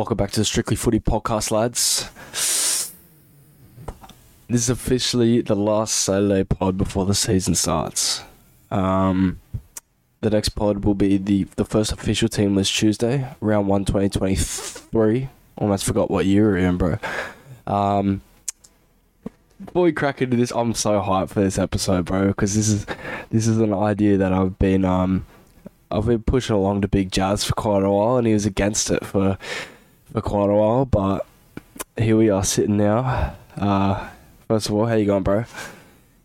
Welcome back to the Strictly Footy podcast, lads. This is officially the last Saturday pod before the season starts. Um, the next pod will be the, the first official team list Tuesday, round 1 2023. Almost forgot what year we're in, bro. Um, before we crack into this, I'm so hyped for this episode, bro, because this is this is an idea that I've been um I've been pushing along to Big Jazz for quite a while, and he was against it for for quite a while. But here we are sitting now. Uh, first of all, how you going, bro?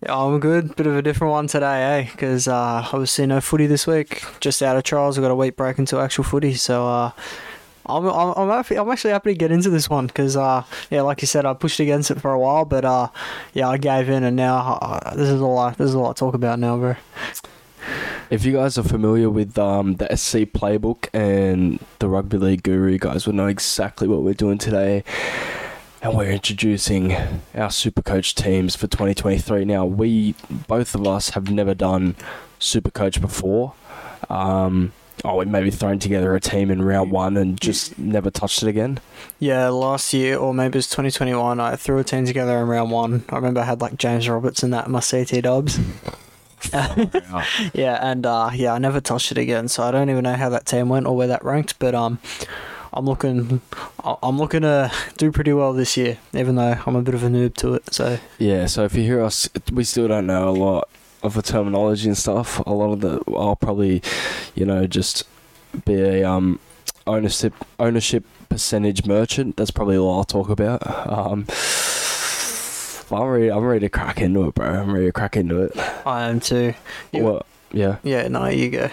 Yeah, I'm good. Bit of a different one today, eh? Because uh, obviously no footy this week. Just out of trials. I've got a week break into actual footy. So uh, I'm, I'm, I'm actually happy to get into this one because, uh, yeah, like you said, I pushed against it for a while. But uh, yeah, I gave in and now uh, this is all I, this is all I talk about now, bro. If you guys are familiar with um, the SC playbook and the Rugby League Guru, guys will know exactly what we're doing today. And we're introducing our super coach teams for 2023. Now, we, both of us, have never done super coach before. Um, oh, we maybe thrown together a team in round one and just never touched it again. Yeah, last year or maybe it was 2021. I threw a team together in round one. I remember I had like James Roberts in that my CT dubs. yeah, and uh, yeah, I never touched it again, so I don't even know how that team went or where that ranked. But um, I'm looking, I'm looking to do pretty well this year, even though I'm a bit of a noob to it. So Yeah, so if you hear us, we still don't know a lot of the terminology and stuff. A lot of the, I'll probably, you know, just be a um, ownership ownership percentage merchant. That's probably all I'll talk about. Um, I'm ready. I'm ready to crack into it, bro. I'm ready to crack into it. I am too. You- Well, yeah. Yeah, no, you go.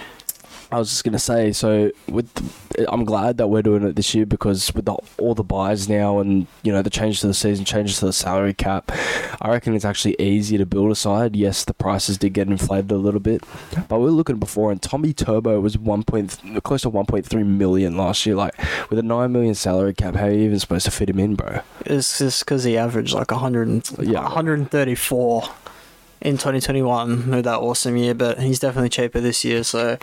I was just gonna say, so with, the, I'm glad that we're doing it this year because with the, all the buys now and you know the changes to the season, changes to the salary cap, I reckon it's actually easier to build a side. Yes, the prices did get inflated a little bit, but we were looking before, and Tommy Turbo was one point close to 1.3 million last year. Like with a nine million salary cap, how are you even supposed to fit him in, bro? It's just because he averaged like 100, Yeah. 134 in 2021 with that awesome year, but he's definitely cheaper this year. So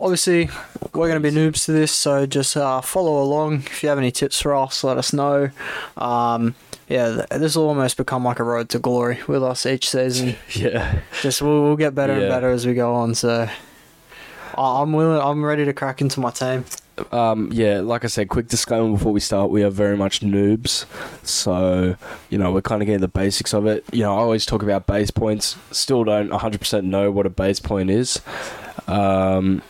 obviously, we're going to be noobs to this. So just uh, follow along. If you have any tips for us, let us know. Um, yeah, this will almost become like a road to glory with us each season. Yeah, Just we'll, we'll get better Yeah. and better as we go on. So I'm willing. I'm ready to crack into my team. um, yeah. Like I said, quick disclaimer before we start: we are very much noobs, so you know we're kind of getting the basics of it. You know, I always talk about base points. Still don't 100% know what a base point is. Um,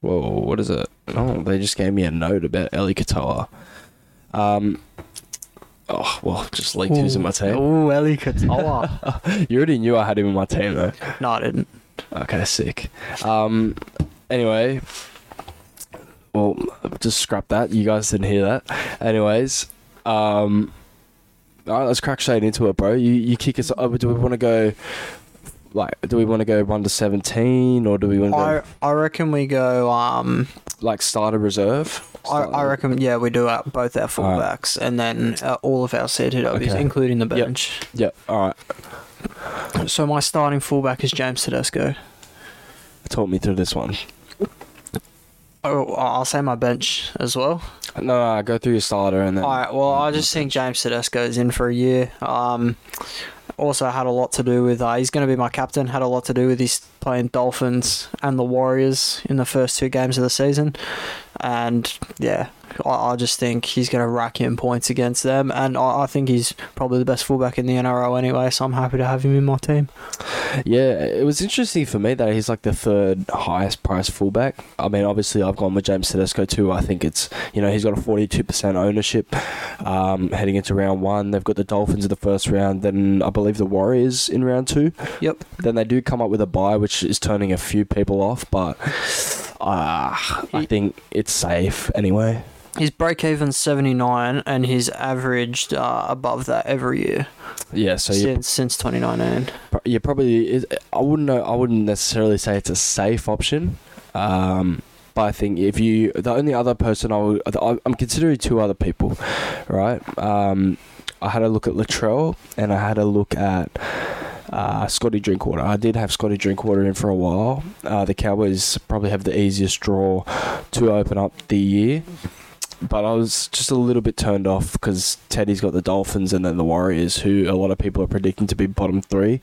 whoa, what is it? Oh, they just gave me a note about Eli Katoa. Um, oh well, just leaked who's in my team. Oh, Eli Katoa. You already knew I had him in my team though. no, I didn't. Okay, sick. Um, anyway, well, just scrap that. You guys didn't hear that. Anyways, um, all right, let's crack straight into it, bro. You you kick us. Oh, do we want to go? Like, do we want to go one to seventeen, or do we want to I go I reckon we go. Um, like starter reserve? I, I Starter- reckon, yeah, we do our, both our fullbacks and then uh, all of our CTWs, Okay. including the Yep. bench. Yeah. All right. So my starting fullback is James Tedesco. Talk me through this one. Oh, I'll say my bench as well. No, no, go through your starter and then. All right. Well, I just think James Tedesco is in for a year. Um, also had a lot to do with. Uh, he's going to be my captain. Had a lot to do with his playing Dolphins and the Warriors in the first two games of the season, and yeah, I, I just think he's going to rack in points against them, and I, I think he's probably the best fullback in the NRL anyway. So I'm happy to have him in my team. Yeah, it was interesting for me that he's like the third highest priced fullback. I mean, obviously, I've gone with James Tedesco too. I think it's, you know, he's got a 42% ownership um, heading into round one. They've got the Dolphins in the first round, then I believe the Warriors in round two. Yep. Then they do come up with a buy, which is turning a few people off, but uh, I think it's safe anyway. His break even 79, and he's averaged uh, above that every year Yeah, so since since 2019. Pro- Yeah, probably. I wouldn't know. I wouldn't necessarily say it's a safe option. Um, but I think if you, the only other person I would, I'm considering two other people, right? Um, I had a look at Latrell and I had a look at uh, Scotty Drinkwater. I did have Scotty Drinkwater in for a while. Uh, the Cowboys probably have the easiest draw to open up the year. But I was just a little bit turned off because Teddy's got the Dolphins and then the Warriors, who a lot of people are predicting to be bottom three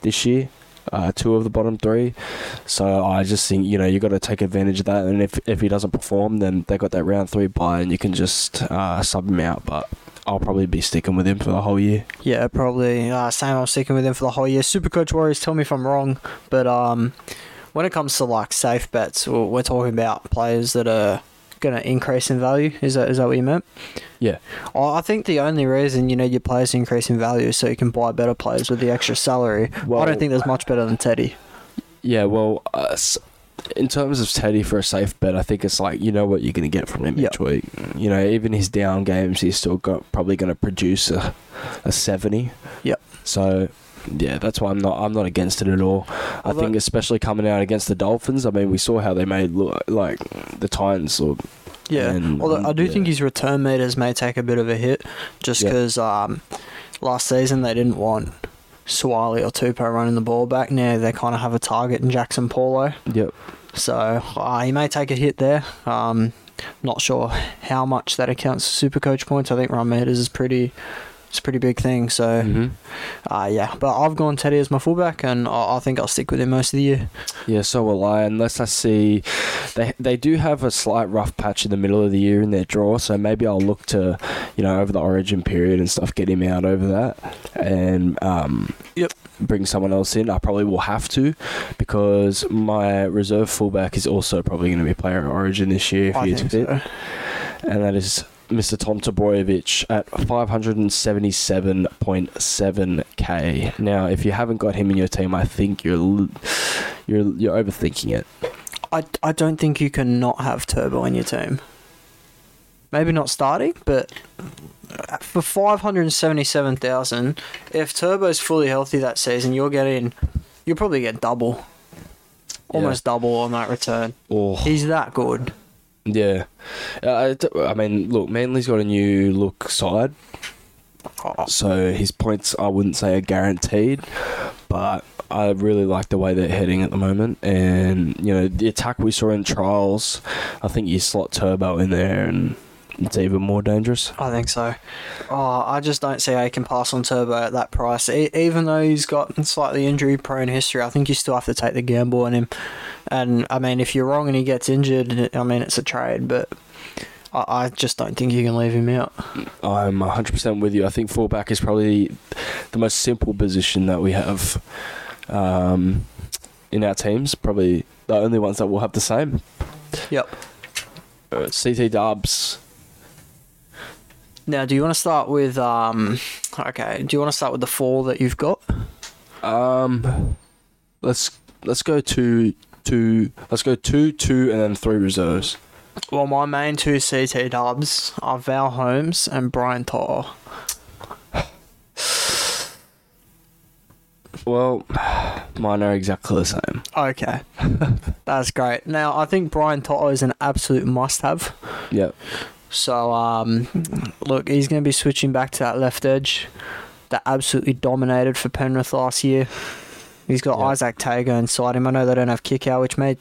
this year. Uh, two of the bottom three. So I just think, you know, you got to take advantage of that. And if, if he doesn't perform, then they got that round three bye and you can just uh, sub him out. But I'll probably be sticking with him for the whole year. Yeah, probably. Uh, same. I'm sticking with him for the whole year. Supercoach Warriors. Tell me if I'm wrong, but um, when it comes to like safe bets, we're talking about players that are going to increase in value. Is that is that what you meant? Yeah. I think the only reason you need your players to increase in value is so you can buy better players with the extra salary. I don't think there's much better than Teddy. Yeah, well, uh, in terms of Teddy for a safe bet, I think it's like you know what you're going to get from him Yep. each week. You know, even his down games, he's still got probably going to produce a, a seventy. Yep. So. Yeah, that's why I'm not. I'm not against it at all. I think, especially coming out against the Dolphins. I mean, we saw how they made look like the Titans look. Yeah. And, Although I do yeah. think his return meters may take a bit of a hit, just Yeah. because um, last season they didn't want Suaalii or Tupou running the ball back. Now they kind of have a target in Jaxson Paulo. Yep. So uh, he may take a hit there. Um, not sure how much that accounts for super coach points. I think run meters is pretty, it's a pretty big thing. So hmm uh, yeah, but I've gone Teddy as my fullback, and I, I think I'll stick with him most of the year. Yeah, so will I. Unless I see they they do have a slight rough patch in the middle of the year in their draw, so maybe I'll look to, you know, over the Origin period and stuff, get him out over that, and um, Yep. bring someone else in. I probably will have to, because my reserve fullback is also probably going to be player at Origin this year if I he's fit, so. and that is. Mr. Tom Trbojevic at 577.7k. Now, if you haven't got him in your team, I think you're you're you're overthinking it. I, I don't think you can not have Turbo in your team. Maybe not starting, but uh, for 577,000, if Turbo's fully healthy that season, you're getting, you'll probably get double. Almost double on that return. Oh, He's that good. Yeah. Uh, I mean, look, Manly's got a new look side, Oh, so his points I wouldn't say are guaranteed, but I really like the way they're heading at the moment. And you know, the attack we saw in trials, I think you slot Turbo in there, and it's even more dangerous. I think so. Oh, I just don't see how you can pass on Turbo at that price. E- even though he's got slightly injury prone history, I think you still have to take the gamble on him. And I mean, if you're wrong and he gets injured, I mean, it's a trade, but I, I just don't think you can leave him out. I'm 100% with you. I think fullback is probably the most simple position that we have um, in our teams. Probably the only ones that will have the same. Yep. Uh, CT Dubs. Now, do you want to start with um? Okay, do you want to start with the four that you've got? Um, let's let's go two two. Let's go two two and then three reserves. Well, my main two CT dubs are Val Holmes and Brian To'o. Well, mine are exactly the same. Okay, that's great. Now, I think Brian To'o is an absolute must-have. Yep. So, um, look, he's going to be switching back to that left edge that absolutely dominated for Penrith last year. He's got. Izack Tago inside him. I know they don't have kick out, which may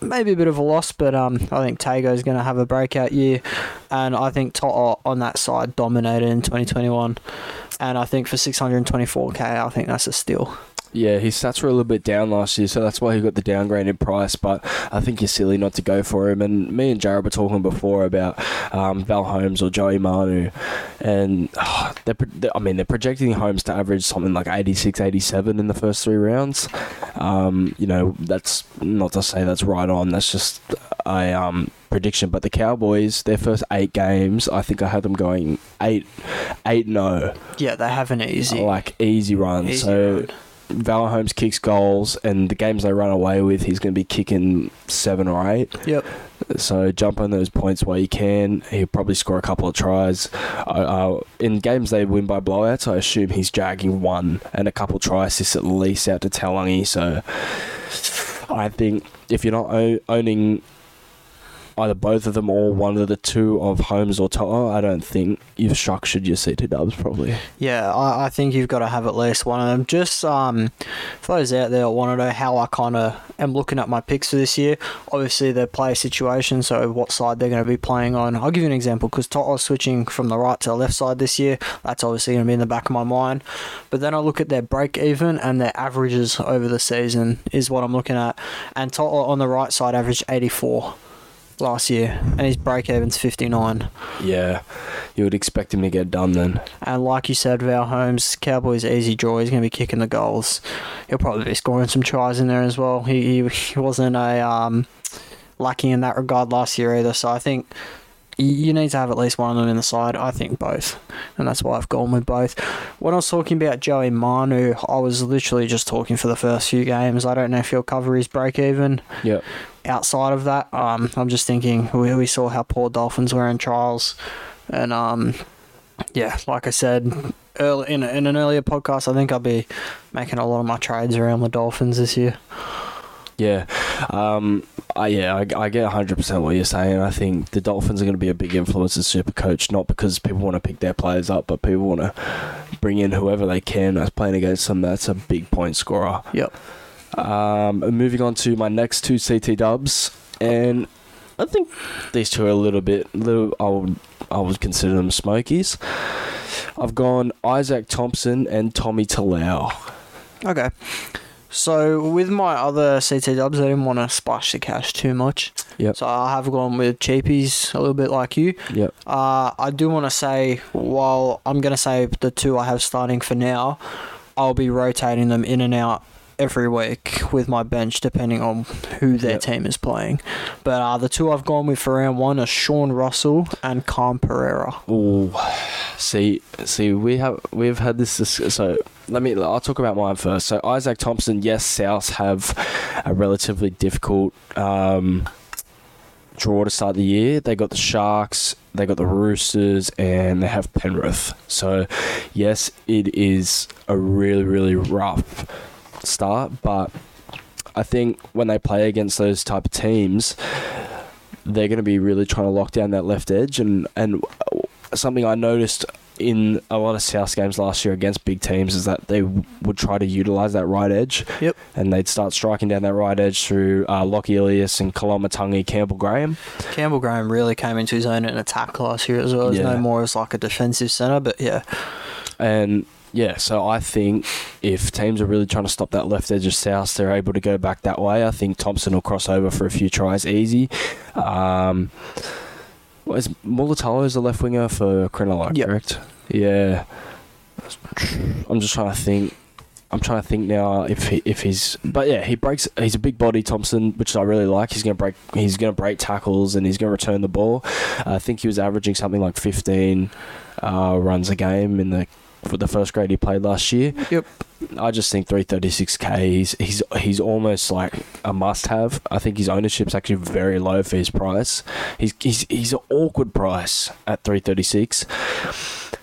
maybe a bit of a loss, but um, I think Tago is going to have a breakout year, and I think Toto on that side dominated in 2021. And I think for 624k, I think that's a steal. Yeah, his stats were a little bit down last year, so that's why he got the downgrade in price. But I think you're silly not to go for him. And me and Jared were talking before about um, Val Holmes or Joey Manu, and oh, they're, pro- they I mean they're projecting Holmes to average something like 86, 87 in the first three rounds. Um, you know that's not to say that's right on. That's just a um, prediction. But the Cowboys, their first eight games, I think I had them going eight, eight no, Yeah, they have an easy, like easy runs. easy so. run. Val Holmes kicks goals, and the games they run away with, he's going to be kicking seven or eight. Yep. So jump on those points while you can. He'll probably score a couple of tries. Uh, uh, in games they win by blowouts, I assume he's dragging one and a couple try assists at least out to Taulagi. So I think if you're not o- owning either both of them or one of the two of Holmes or Toto, I don't think you've structured your CT dubs probably. Yeah, I, I think you've got to have at least one of them. Just um, for those out there that want to know how I kind of am looking at my picks for this year, obviously their player situation, so what side they're going to be playing on. I'll give you an example because Toto's switching from the right to the left side this year. That's obviously going to be in the back of my mind. But then I look at their break even and their averages over the season is what I'm looking at. And Toto on the right side averaged 84 last year, and his break even's 59. Yeah, you would expect him to get done then. And like you said, Val Holmes, Cowboys easy draw. He's going to be kicking the goals. He'll probably be scoring some tries in there as well. He he, he wasn't a um, lacking in that regard last year either. So I think you need to have at least one of them in the side. I think both, and that's why I've gone with both. When I was talking about Joey Manu, I was literally just talking for the first few games. I don't know if he'll cover his break even Yep. outside of that, um, I'm just thinking we, we saw how poor Dolphins were in trials, and um, yeah, like I said early in, in an earlier podcast, I think I'll be making a lot of my trades around the Dolphins this year. Yeah, um, I, yeah, I, I get 100% what you're saying. I think the Dolphins are going to be a big influence as Super Coach, not because people want to pick their players up, but people want to bring in whoever they can as playing against them. That's a big point scorer. Yep. Um, moving on to my next two CT dubs, and I think these two are a little bit, little. I would, I would consider them smokies. I've gone Isaac Thompson and Tommy Talau. Okay. So with my other CT dubs, I didn't want to splash the cash too much. Yep. So I have gone with cheapies a little bit like you. Yep. Uh, I do want to say, while I'm going to say the two I have starting for now, I'll be rotating them in and out every week with my bench depending on who their Yep. team is playing. But uh, the two I've gone with for round one are Sean Russell and Khan-Pereira. Oh, see, see, we have we've had this. So let me. I'll talk about mine first. So Isaac Thompson. Yes, South have a relatively difficult um, draw to start the year. They got the Sharks, they got the Roosters, and they have Penrith. So yes, it is a really really rough start, but I think when they play against those type of teams, they're going to be really trying to lock down that left edge and and something I noticed in a lot of South games last year against big teams is that they w- would try to utilize that right edge. Yep. And they'd start striking down that right edge through uh, Lachie Ilias and Koloamatangi Campbell Graham. Campbell Graham really came into his own in attack last year as well. He's Yeah. no more as like a defensive centre, but yeah. And yeah, so I think if teams are really trying to stop that left edge of South, they're able to go back that way. I think Thompson will cross over for a few tries easy. Um, what is Mulitalo is the left winger for Cronulla, Yep. correct? Yeah. I'm just trying to think. I'm trying to think now if he, if he's but yeah he breaks he's a big body Thompson which I really like he's gonna break he's gonna break tackles and he's gonna return the ball I think he was averaging something like 15 uh, runs a game in the for the first grade he played last year Yep. I just think 336k he's he's he's almost like a must have I think his ownership's actually very low for his price he's he's he's an awkward price at 336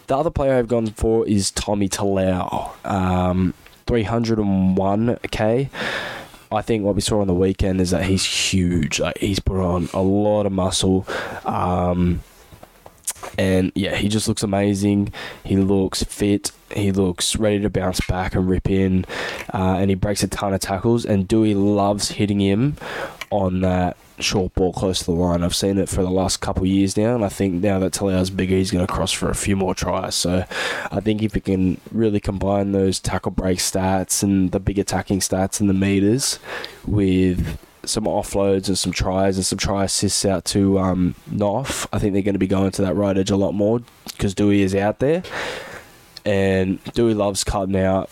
the other player I've gone for is Tommy Talau. Um, 301k. I think what we saw on the weekend is that he's huge. Like he's put on a lot of muscle. Um, and yeah, he just looks amazing. He looks fit. He looks ready to bounce back and rip in. Uh, and he breaks a ton of tackles. And Doueihi loves hitting him on that short ball close to the line. I've seen it for the last couple of years now, and I think now that Talau's bigger, he's going to cross for a few more tries. So I think if he can really combine those tackle break stats and the big attacking stats and the meters with some offloads and some tries and some try assists out to um, Noff, I think they're going to be going to that right edge a lot more because Doueihi is out there. And Doueihi loves cutting out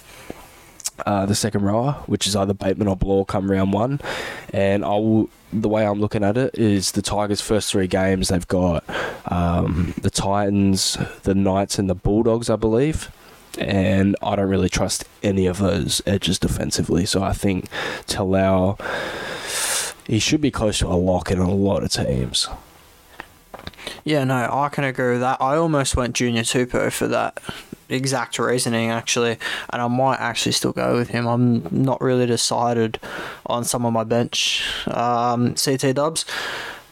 uh, the second rower, which is either Bateman or Blore come round one. And I will, the way I'm looking at it is the Tigers' first three games, they've got um, the Titans, the Knights, and the Bulldogs, I believe. And I don't really trust any of those edges defensively. So I think Talau, he should be close to a lock in a lot of teams. Yeah, no, I can agree with that. I almost went Junior Tupou for that exact reasoning, actually, and I might actually still go with him. I'm not really decided on some of my bench um, CT dubs.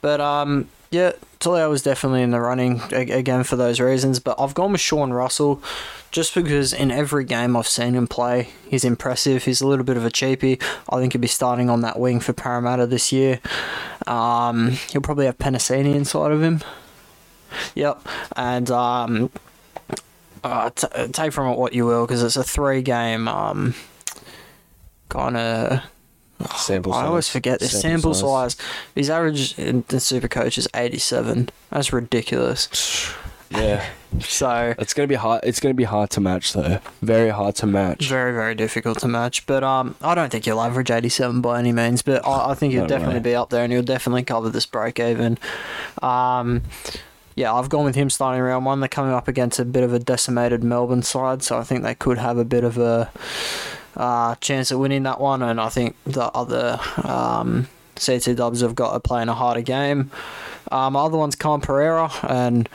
But um, yeah, Talau was definitely in the running again for those reasons. But I've gone with Sean Russell just because in every game I've seen him play, he's impressive. He's a little bit of a cheapie. I think he'll be starting on that wing for Parramatta this year. Um, he'll probably have Penisini inside of him. Yep, and um, uh, t- take from it what you will because it's a three-game um, kind of. Sample I always forget this sample, size. His average in the super coach is 87. That's ridiculous. Yeah, So it's gonna be hard. It's gonna be hard to match though. Very hard to match. very very difficult to match. But um, I don't think he'll average 87 by any means. But I, I think he'll No definitely way. be up there, and he'll definitely cover this break even. Um, yeah, I've gone with him starting round one. They're coming up against a bit of a decimated Melbourne side, so I think they could have a bit of a uh, chance at winning that one. And I think the other um, CT Dubs have got to play in a harder game. Um, other one's Khan-Pereira, and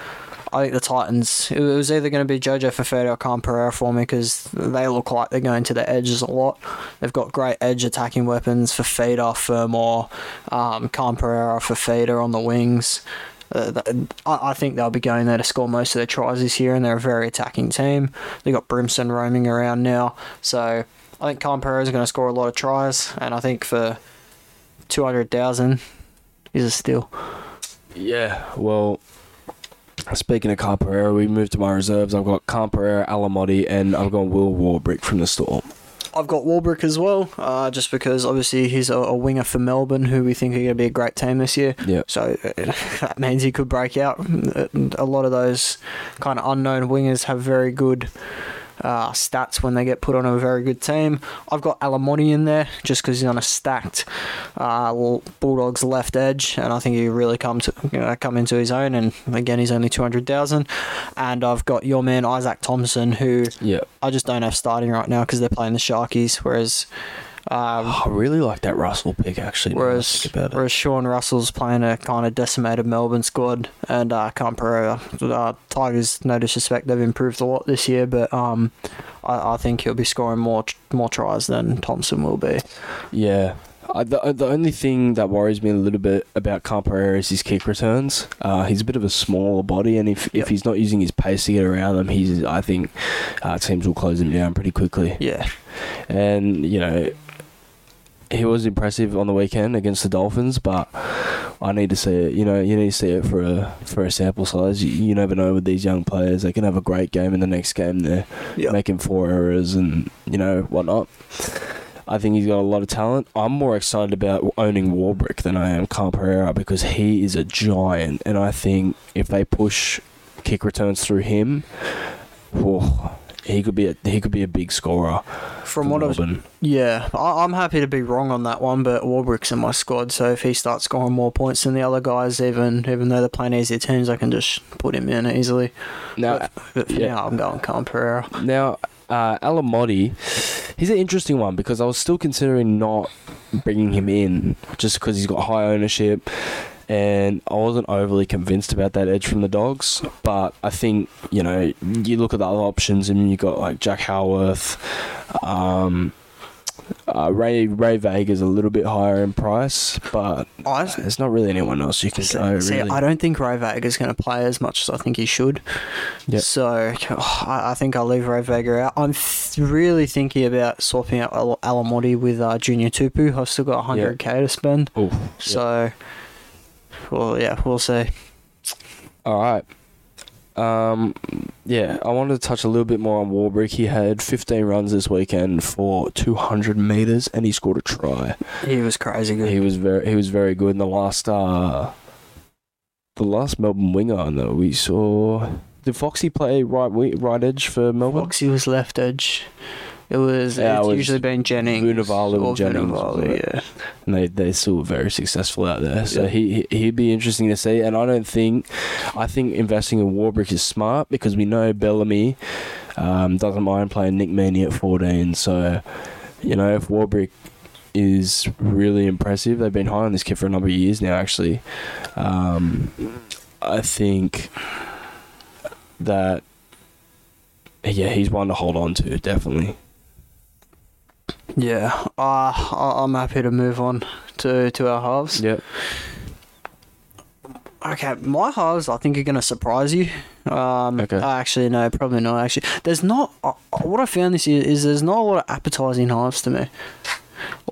I think the Titans. It was either going to be Jojo Fifita or Khan-Pereira for me because they look like they're going to the edges a lot. They've got great edge attacking weapons for Feeder, Fermor, um, Con Pereira, Fifita on the wings. Uh, I think they'll be going there to score most of their tries this year, and they're a very attacking team. They've got Brimson roaming around now, so I think Pereira is going to score a lot of tries, and I think for two hundred thousand, he's a steal. Yeah, well, speaking of Khan-Pereira, we moved to my reserves. I've got Car Pereira, Alamoti, and I've got Will Warbrick from the Storm. I've got Warbrick as well, uh, just because obviously he's a, a winger for Melbourne, who we think are going to be a great team this year. Yeah. So uh, that means he could break out. A lot of those kind of unknown wingers have very good uh, stats when they get put on a very good team. I've got Alamoti in there just because he's on a stacked uh, Bulldogs left edge, and I think he really come to you know, come into his own. And again, he's only two hundred thousand. And I've got your man Isaac Thompson, who Yeah. I just don't have starting right now because they're playing the Sharkies. Whereas, um, I really like that Russell pick, actually. now that I whereas, think about it. whereas Sean Russell's playing a kind of decimated Melbourne squad, and uh, Khan uh, Tigers, no disrespect, they've improved a lot this year, but um, I, I think he'll be scoring more more tries than Thompson will be. Yeah. I, the, the only thing that worries me a little bit about Khan is his kick returns. Uh, he's a bit of a smaller body, and if, Yep. if he's not using his pace to get around them, he's I think uh, teams will close him down pretty quickly. Yeah, And you know, he was impressive on the weekend against the Dolphins, but I need to see it. You know, you need to see it for a for a sample size. You, you never know with these young players; they can have a great game in the next game. They're yeah, making four errors and you know whatnot. I think he's got a lot of talent. I'm more excited about owning Warbrick than I am Khan-Pereira because he is a giant, and I think if they push kick returns through him, oh, he could be a he could be a big scorer. from for what I've Melbourne. Yeah, I, I'm happy to be wrong on that one, but Warbrick's in my squad, so if he starts scoring more points than the other guys, even even though they're playing easier teams, I can just put him in easily. now but, but for yeah. now, I'm going Khan-Pereira. Now, uh, Alamoti, he's an interesting one because I was still considering not bringing him in just because he's got high ownership, and I wasn't overly convinced about that edge from the Dogs. But I think you know you look at the other options, and you got like Jack Howarth, um, uh, Ray Ray is a little bit higher in price, but I, there's not really anyone else you can see, go. see, really. I don't think Ray Vega's going to play as much as I think he should. Yep. So I, I think I'll leave Ray Vega out. I'm th- really thinking about swapping out Al- Alamoti with uh, Junior Tupou. I've still got 100k to spend. Oh, So, well, yeah, we'll see. All right. Um, yeah, I wanted to touch a little bit more on Warbrick. He had 15 runs this weekend for 200 meters, and he scored a try. He was crazy good. He was very, he was very good in the last, uh, the last Melbourne winger that we saw. Did Foxy play right right edge for Melbourne? Foxy was left edge. It was, Yeah, it's it was usually been Jennings. Vunivalu or and Jennings, Vunivalu, yeah. and they they still very successful out there. So Yeah. he he- he'd be interesting to see. And I don't think I think investing in Warbrick is smart because we know Bellamy um, doesn't mind playing Nick Meaney at fourteen. So you know if Warbrick is really impressive, they've been high on this kid for a number of years now. Actually, um, I think that yeah he's one to hold on to definitely. Yeah, uh, I'm happy to move on to, to our halves. Yep. Okay, my halves I think are going to surprise you. Um, Okay. Actually, no, probably not. Actually, there's not. Uh, what I found this year is there's not a lot of appetizing halves to me.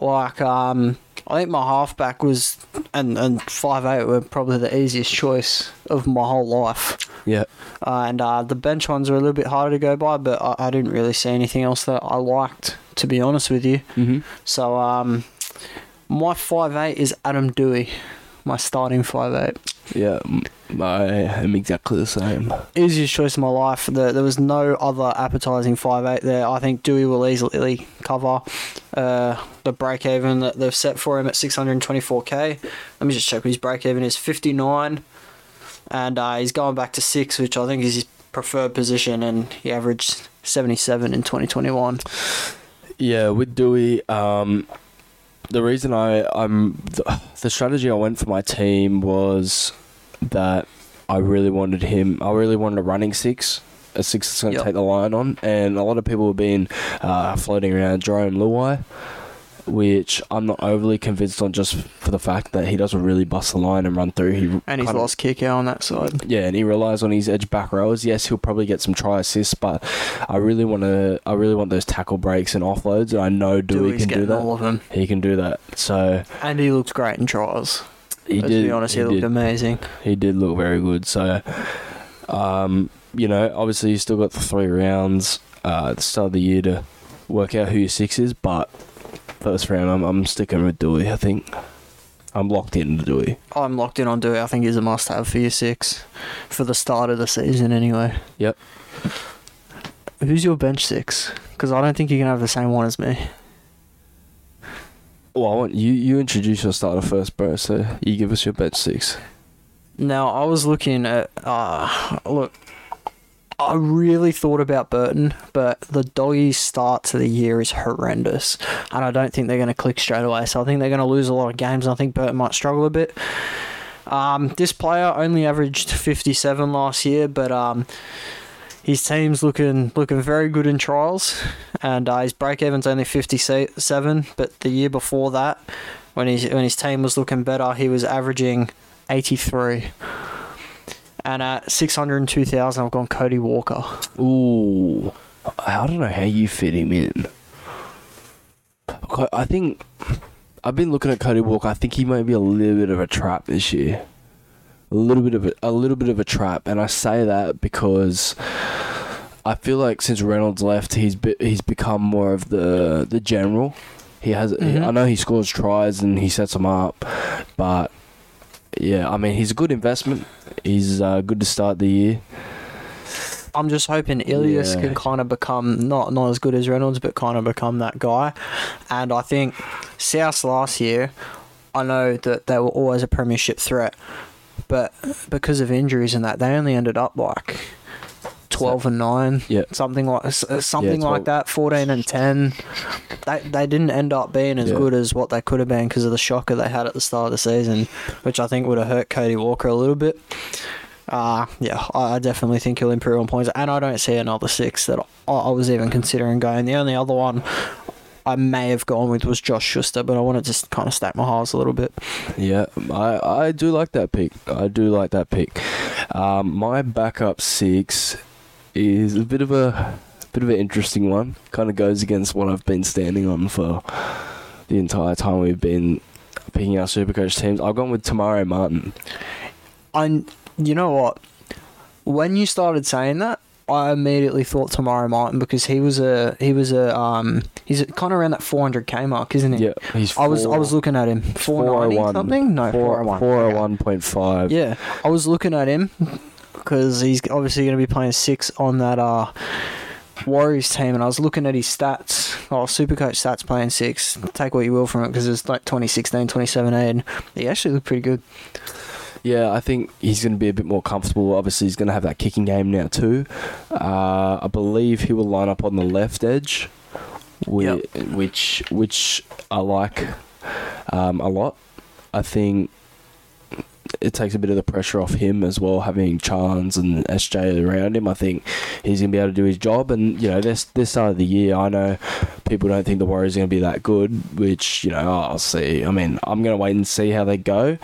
Like, um, I think my halfback was and and five eight were probably the easiest choice of my whole life. Yeah. Uh, and uh, the bench ones were a little bit harder to go by, but I, I didn't really see anything else that I liked, to be honest with you. Mm-hmm. So, um, my five eight is Adam Doueihi, my starting five eight. Yeah. I am exactly the same. easiest choice of my life. There, there was no other appetizing five eight there. I think Doueihi will easily cover uh, the break even that they've set for him at 624k. Let me just check what his break even is 59, and uh, he's going back to six, which I think is his preferred position, and he averaged 77 in 2021. Yeah, with Doueihi, um, the reason I I'm the, the strategy I went for my team was that I really wanted him. I really wanted a running six, a six that's going to Yep. take the line on, and a lot of people have been uh, floating around Jarome Luai, which I'm not overly convinced on, just for the fact that he doesn't really bust the line and run through. He And he's lost kick out on that side. yeah, and he relies on his edge back rowers. Yes, he'll probably get some try assists, but I really want to. I really want those tackle breaks and offloads, and I know Doueihi Doueihi's can do that. all of them, He can do that. So and he looks great in trials. he Let's did. be honest, he, he looked did. amazing. He did look very good. So, um, you know, obviously you still got the three rounds uh, at the start of the year to work out who your six is, but first round I'm, I'm sticking with Doueihi. I think I'm locked into Doueihi. I'm locked in on Doueihi. I think he's a must-have for your six, for the start of the season anyway. Yep. Who's your bench six? Because I don't think you can have the same one as me. Well, I want you. You introduce your starter first, bro. So you give us your bench six. Now I was looking at. Uh, look, I really thought about Burton, but the doggies' start to the year is horrendous, and I don't think they're going to click straight away. So I think they're going to lose a lot of games. And I think Burton might struggle a bit. Um, this player only averaged 57 last year, but um, his team's looking looking very good in trials, and uh, his break even's only 57. But the year before that, when his when his team was looking better, he was averaging 83. And at 602,000, I've gone Cody Walker. Ooh, I don't know how you fit him in. I think I've been looking at Cody Walker. I think he might be a little bit of a trap this year. A little bit of a, a little bit of a trap, and I say that because I feel like since Reynolds left, he's be, he's become more of the the general. He has. Mhm. I know he scores tries and he sets them up, but yeah, I mean he's a good investment. He's uh, good to start the year. I'm just hoping Ilias Yeah. can kind of become not not as good as Reynolds, but kind of become that guy. And I think South last year, I know that they were always a premiership threat, but because of injuries and that, they only ended up like twelve and nine, Yeah. something like uh, something 12. like that, fourteen and ten. They they didn't end up being as Yeah. good as what they could have been because of the shocker they had at the start of the season, which I think would have hurt Cody Walker a little bit. Uh, yeah, I definitely think he'll improve on points, and I don't see another six that I, I was even considering going. The only other one I may have gone with was Josh Schuster, but I wanted to just kind of stack my halves a little bit. Yeah, I I do like that pick. I do like that pick. Um, my backup six is a bit of a bit of an interesting one. Kind of goes against what I've been standing on for the entire time we've been picking our Supercoach teams. I've gone with Te Maire Martin. I, you know what? When you started saying that, I immediately thought Te Maire Martin because he was a he was a um he's kind of around that 400k mark, isn't he? Yeah, he's. I was I was looking at him 490 401. something. No, four 401. four Okay. oh one point five. Yeah, I was looking at him because he's obviously going to be playing six on that uh, Warriors team, and I was looking at his stats. Oh, Supercoach stats playing six. Take what you will from it because it's like 2016, 2017. He actually looked pretty good. Yeah, I think he's going to be a bit more comfortable. Obviously, he's going to have that kicking game now too. Uh, I believe he will line up on the left edge, whi- which which I like um, a lot. I think it takes a bit of the pressure off him as well, having Chance and SJ around him. I think he's gonna be able to do his job. And you know, this this start of the year, I know people don't think the Warriors are gonna be that good, which you know I'll see. I mean, I'm gonna wait and see how they go,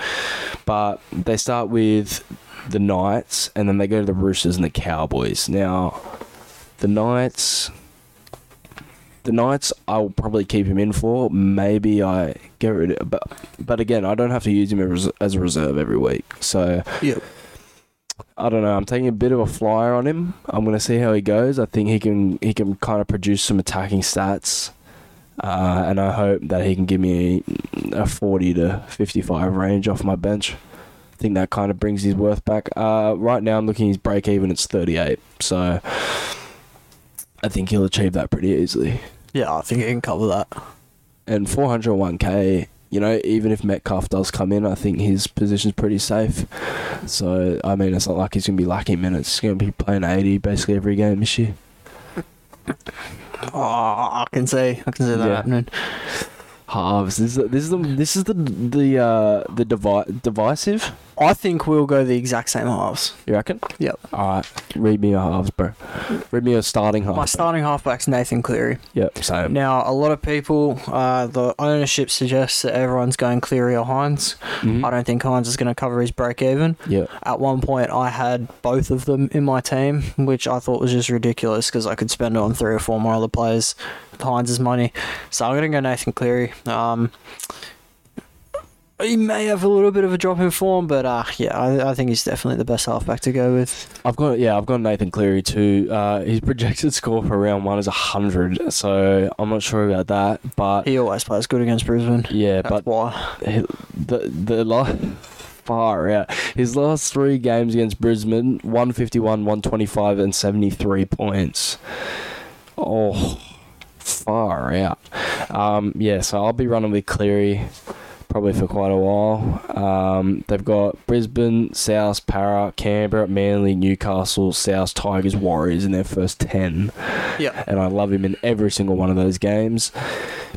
but they start with the Knights, and then they go to the Roosters and the Cowboys. Now, the Knights. The Knights, I'll probably keep him in for. Maybe I get rid of, but but again, I don't have to use him as as a reserve every week. So Yep. I don't know. I'm taking a bit of a flyer on him. I'm going to see how he goes. I think he can he can kind of produce some attacking stats, uh, and I hope that he can give me a 40 to 55 range off my bench. I think that kind of brings his worth back. Uh, right now, I'm looking his break even. It's 38, so I think he'll achieve that pretty easily. Yeah, I think he can cover that. And 401k, you know, even if Metcalf does come in, I think his position's pretty safe. So, I mean, it's not like he's going to be lacking minutes. He's going to be playing 80 basically every game this year. Oh, I can see, I can see that Yeah. happening. Halves. This is this is the this is the the uh the devi- divisive. I think we'll go the exact same halves. You reckon? Yep. All right. Read me a halves, bro. Read me a starting half. My starting halfback's Nathan Cleary. Yep. Same. Now, a lot of people, uh, the ownership suggests that everyone's going Cleary or Hynes. Mhm. I don't think Hynes is going to cover his break even. Yep. At one point, I had both of them in my team, which I thought was just ridiculous because I could spend it on three or four more other players Hynes' money. So I'm going to go Nathan Cleary. Um, he may have a little bit of a drop in form, but uh, yeah, I, I think he's definitely the best halfback to go with. I've got yeah, I've got Nathan Cleary too. Uh, his projected score for round one is hundred, so I'm not sure about that. But He always plays good against Brisbane. yeah, That's but why. he- the the last far out. His last three games against Brisbane: one fifty one, one twenty five, and seventy three points. Oh, far out. Um, yeah, so I'll be running with Cleary probably for quite a while. Um, they've got Brisbane, South, Para, Canberra, Manly, Newcastle, South, Tigers, Warriors in their first ten, Yeah. and I love him in every single one of those games,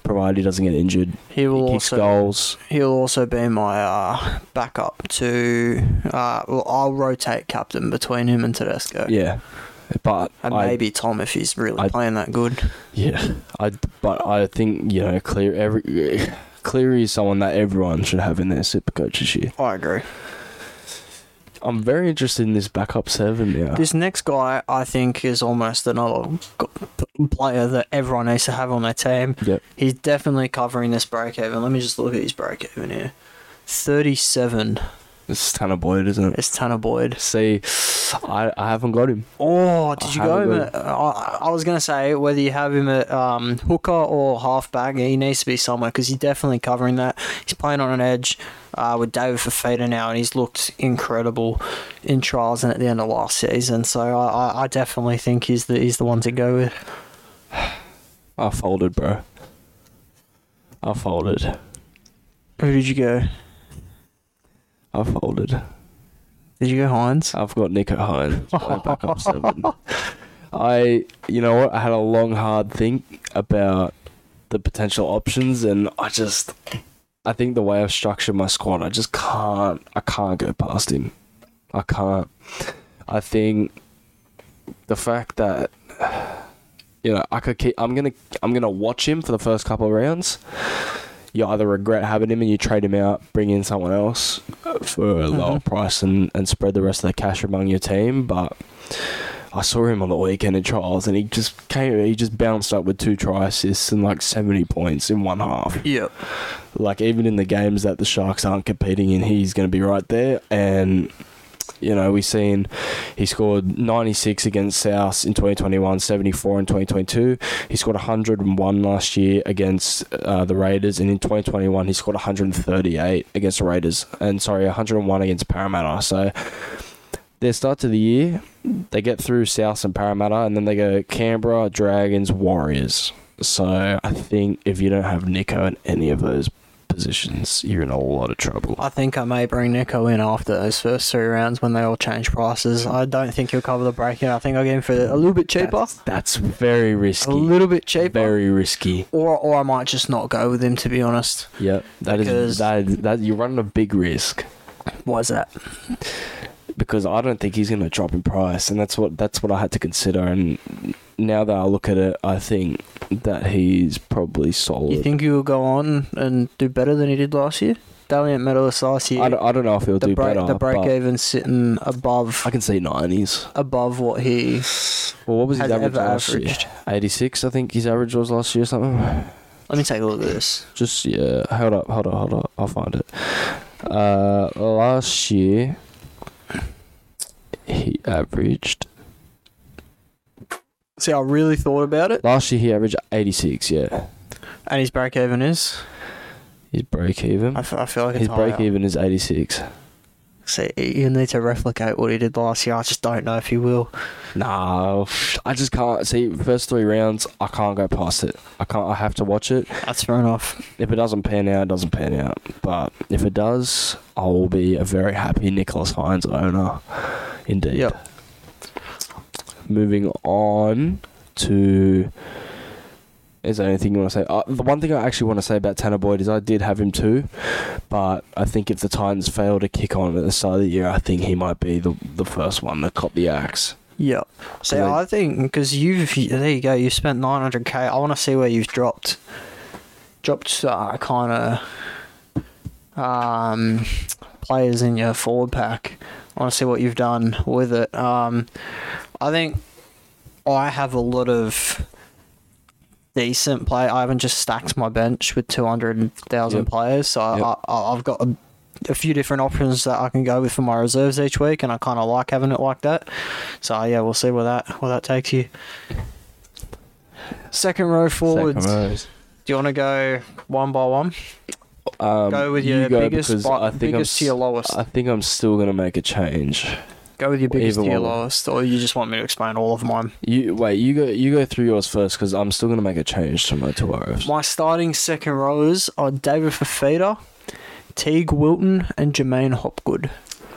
provided he doesn't get injured. He will He also goals. He'll also be my uh, backup to. Uh, well, I'll rotate captain between him and Tedesco. Yeah, but And I, maybe Tom if he's really I- playing that good. yeah, I but I think you know clear every Cleary is someone that everyone should have in their super coach this year. I agree. I'm very interested in this backup seven now. This next guy, I think, is almost another player that everyone needs to have on their team. Yep. He's definitely covering this break even. Let me just look at his break even here. 37 Is Tanah Boyd, isn't it? it? is Tanah Boyd. See, I I haven't got him. Oh, did I you go him at, I, I was going to say whether you have him at um, hooker or halfback, he needs to be somewhere because he's definitely covering that. He's playing on an edge uh, with David Fifita now, and he's looked incredible in trials and at the end of last season. So I, I, I definitely think he's the he's the one to go with. I folded, bro. I folded. Who did you go? I folded. Did you go Hynes? I've got Nicho Hynes. my backup seven. I, you know what? I had a long, hard think about the potential options, and I just, I think the way I've structured my squad, I just can't, I can't go past him. I can't. I think the fact that, you know, I could keep. I'm gonna, I'm gonna watch him for the first couple of rounds. You either regret having him and you trade him out, bring in someone else for a lower Mhm. price, and, and spread the rest of the cash among your team. But I saw him on the weekend in trials, and he just came. He just bounced up with two try assists and like seventy points in one half. Yep. Like even in the games that the Sharks aren't competing in, he's going to be right there. And you know, we've seen he scored 96 against South in 2021, 74 in 2022. He scored 101 last year against uh, the Raiders, and in 2021 he scored 138 against the Raiders, and sorry, 101 against Parramatta. So their start to the year, they get through South and Parramatta, and then they go Canberra, Dragons, Warriors. So I think if you don't have Nicho in any of those positions, you're in a lot of trouble. I think I may bring Nicho in after those first three rounds when they all change prices. I don't think he'll cover the break in. I think I'll get him for a little bit cheaper. That's, that's very risky. A little bit cheaper. Very risky. Or, or I might just not go with him, to be honest. Yep, that is that. That you're running a big risk. Why is that? Because I don't think he's going to drop in price, and that's what that's what I had to consider. And now that I look at it, I think that he's probably solid. You think he will go on and do better than he did last year? Dally M medalist last year. I, don't, I don't know if he'll the do break, better. the break even sitting above I can see nineties. above what he Well, what was his average last averaged. year? Eighty six, I think his average was last year. or Something. Let me take a look at this. Just yeah, hold up, hold up, hold up. I'll find it. Uh, last year he averaged. See, I really thought about it. Last year he averaged 86, yeah. And his break even is? His break even? I, f- I feel like his break even is 86. So you need to replicate what he did last year. I just don't know if he will. No, I just can't see first three rounds. I can't go past it. I can't. I have to watch it. That's fair enough. If it doesn't pan out, it doesn't pan out. But if it does, I will be a very happy Nicholas Hynes owner, indeed. Yep. Moving on to is there anything you want to say? Uh, the one thing I actually want to say about Tanah Boyd is I did have him too, but I think if the Titans fail to kick on at the start of the year, I think he might be the the first one that cop the axe. Yep. See, they- I think because you've there you go. You spent nine hundred k. I want to see where you've dropped. Dropped uh, kind of um, players in your forward pack. I want to see what you've done with it. Um, I think I have a lot of decent play. I haven't just stacked my bench with two hundred thousand Yep. players, so Yep. I, I, I've got a, a few different options that I can go with for my reserves each week, and I kind of like having it like that. So yeah, we'll see where that where that takes you. Second row forwards. Second. Do you want to go one by one? Um, go with you your go biggest, because bi- I think I'm biggest to your lowest. I think I'm still gonna make a change. Go with your biggest either to one. lowest, or you just want me to explain all of mine? You wait. You go. You go through yours first because I'm still gonna make a change to my two rows. My starting second rowers are David Fifita, Teig Wilton, and J'maine Hopgood.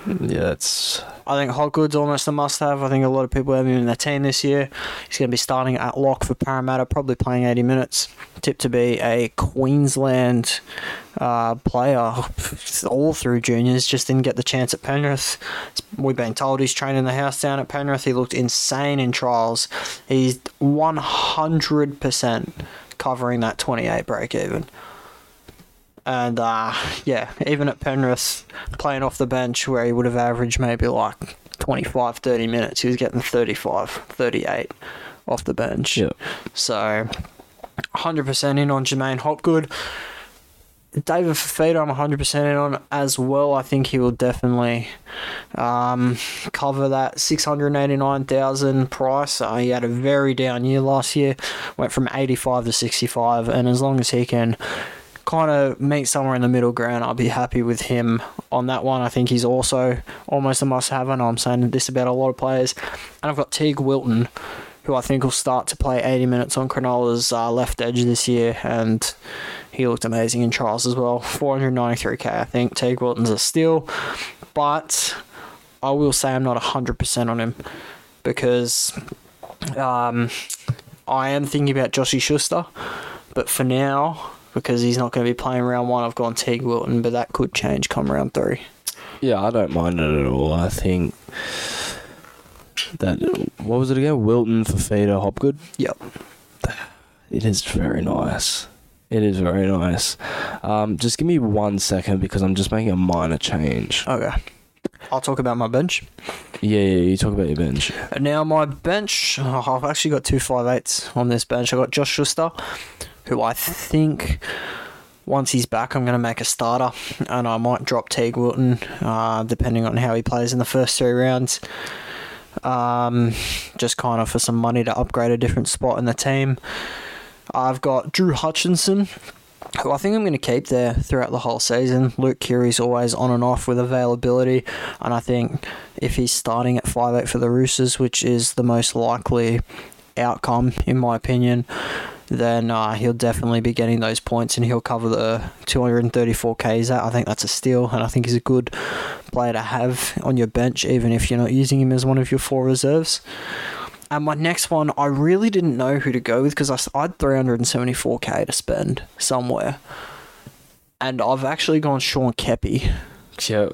Yeah, that's I think Hopgood's almost a must-have. I think a lot of people have him in their team this year. He's going to be starting at lock for Parramatta, probably playing 80 minutes. Tipped to be a Queensland uh, player all through juniors. Just didn't get the chance at Penrith. We've been told he's training the house down at Penrith. He looked insane in trials. He's 100% covering that 28 break even. And uh, yeah, even at Penrith, playing off the bench where he would have averaged maybe like 25, 30 minutes, he was getting 35, 38 off the bench. yeah. So 100% in on J'maine Hopgood. David Fifita, I'm 100% in on as well. I think he will definitely um, cover that 689,000 price. Uh, he had a very down year last year, went from 85 to 65, and as long as he can kind of meet somewhere in the middle ground, I'll be happy with him on that one. I think he's also almost a must have, and I'm saying this about a lot of players. And I've got Teig Wilton, who I think will start to play 80 minutes on Cronulla's uh, left edge this year, and he looked amazing in trials as well. 493k, I think. Teig Wilton's a steal, but I will say I'm not 100% on him because um, I am thinking about Joshy Schuster, but for now, because he's not going to be playing round one, I've gone Teig Wilton, but that could change come round three. Yeah, I don't mind it at all. I think that what was it again? Wilton for Fifita Hopgood. Yep. It is very nice. It is very nice. Um, just give me one second because I'm just making a minor change. Okay. I'll talk about my bench. Yeah, yeah. You talk about your bench. Now my bench, oh, I've actually got two five eights on this bench. I got Josh Schuster, who I think once he's back, I'm going to make a starter, and I might drop Teig Wilton, uh, depending on how he plays in the first three rounds. Um, just kind of for some money to upgrade a different spot in the team. I've got Drew Hutchinson, who I think I'm going to keep there throughout the whole season. Luke Keary's always on and off with availability, and I think if he's starting at 5'8 for the Roosters, which is the most likely outcome, in my opinion, then uh, he'll definitely be getting those points and he'll cover the 234k he's at. I think that's a steal, and I think he's a good player to have on your bench, even if you're not using him as one of your four reserves. And my next one, I really didn't know who to go with because I had 374k to spend somewhere. And I've actually gone Sean Keppie. Yeah.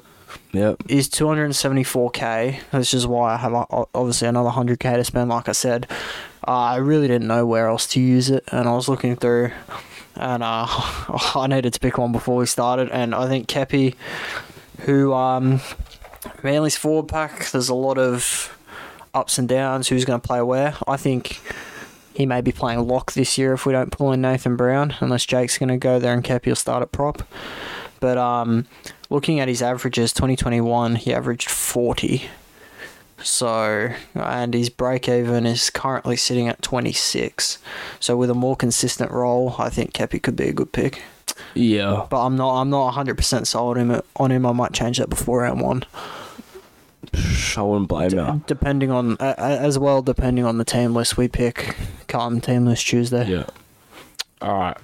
Yep. is 274k, which is why I have uh, obviously another 100k to spend. Like I said, I really didn't know where else to use it, and I was looking through, and uh, I needed to pick one before we started, and I think Keppie, who um, Manly's forward pack, there's a lot of ups and downs. Who's going to play where? I think. He may be playing lock this year if we don't pull in Nathan Brown, unless Jake's going to go there and Keppie will start at prop. But um, looking at his averages, 2021, he averaged 40. So, and his break even is currently sitting at 26. So, with a more consistent role, I think Keppie could be a good pick. Yeah. But I'm not, I'm not 100% sold him on him. I might change that before round one. I wouldn't blame you. Depending on, uh, as well, depending on the team list we pick come team list Tuesday. Yeah. All right.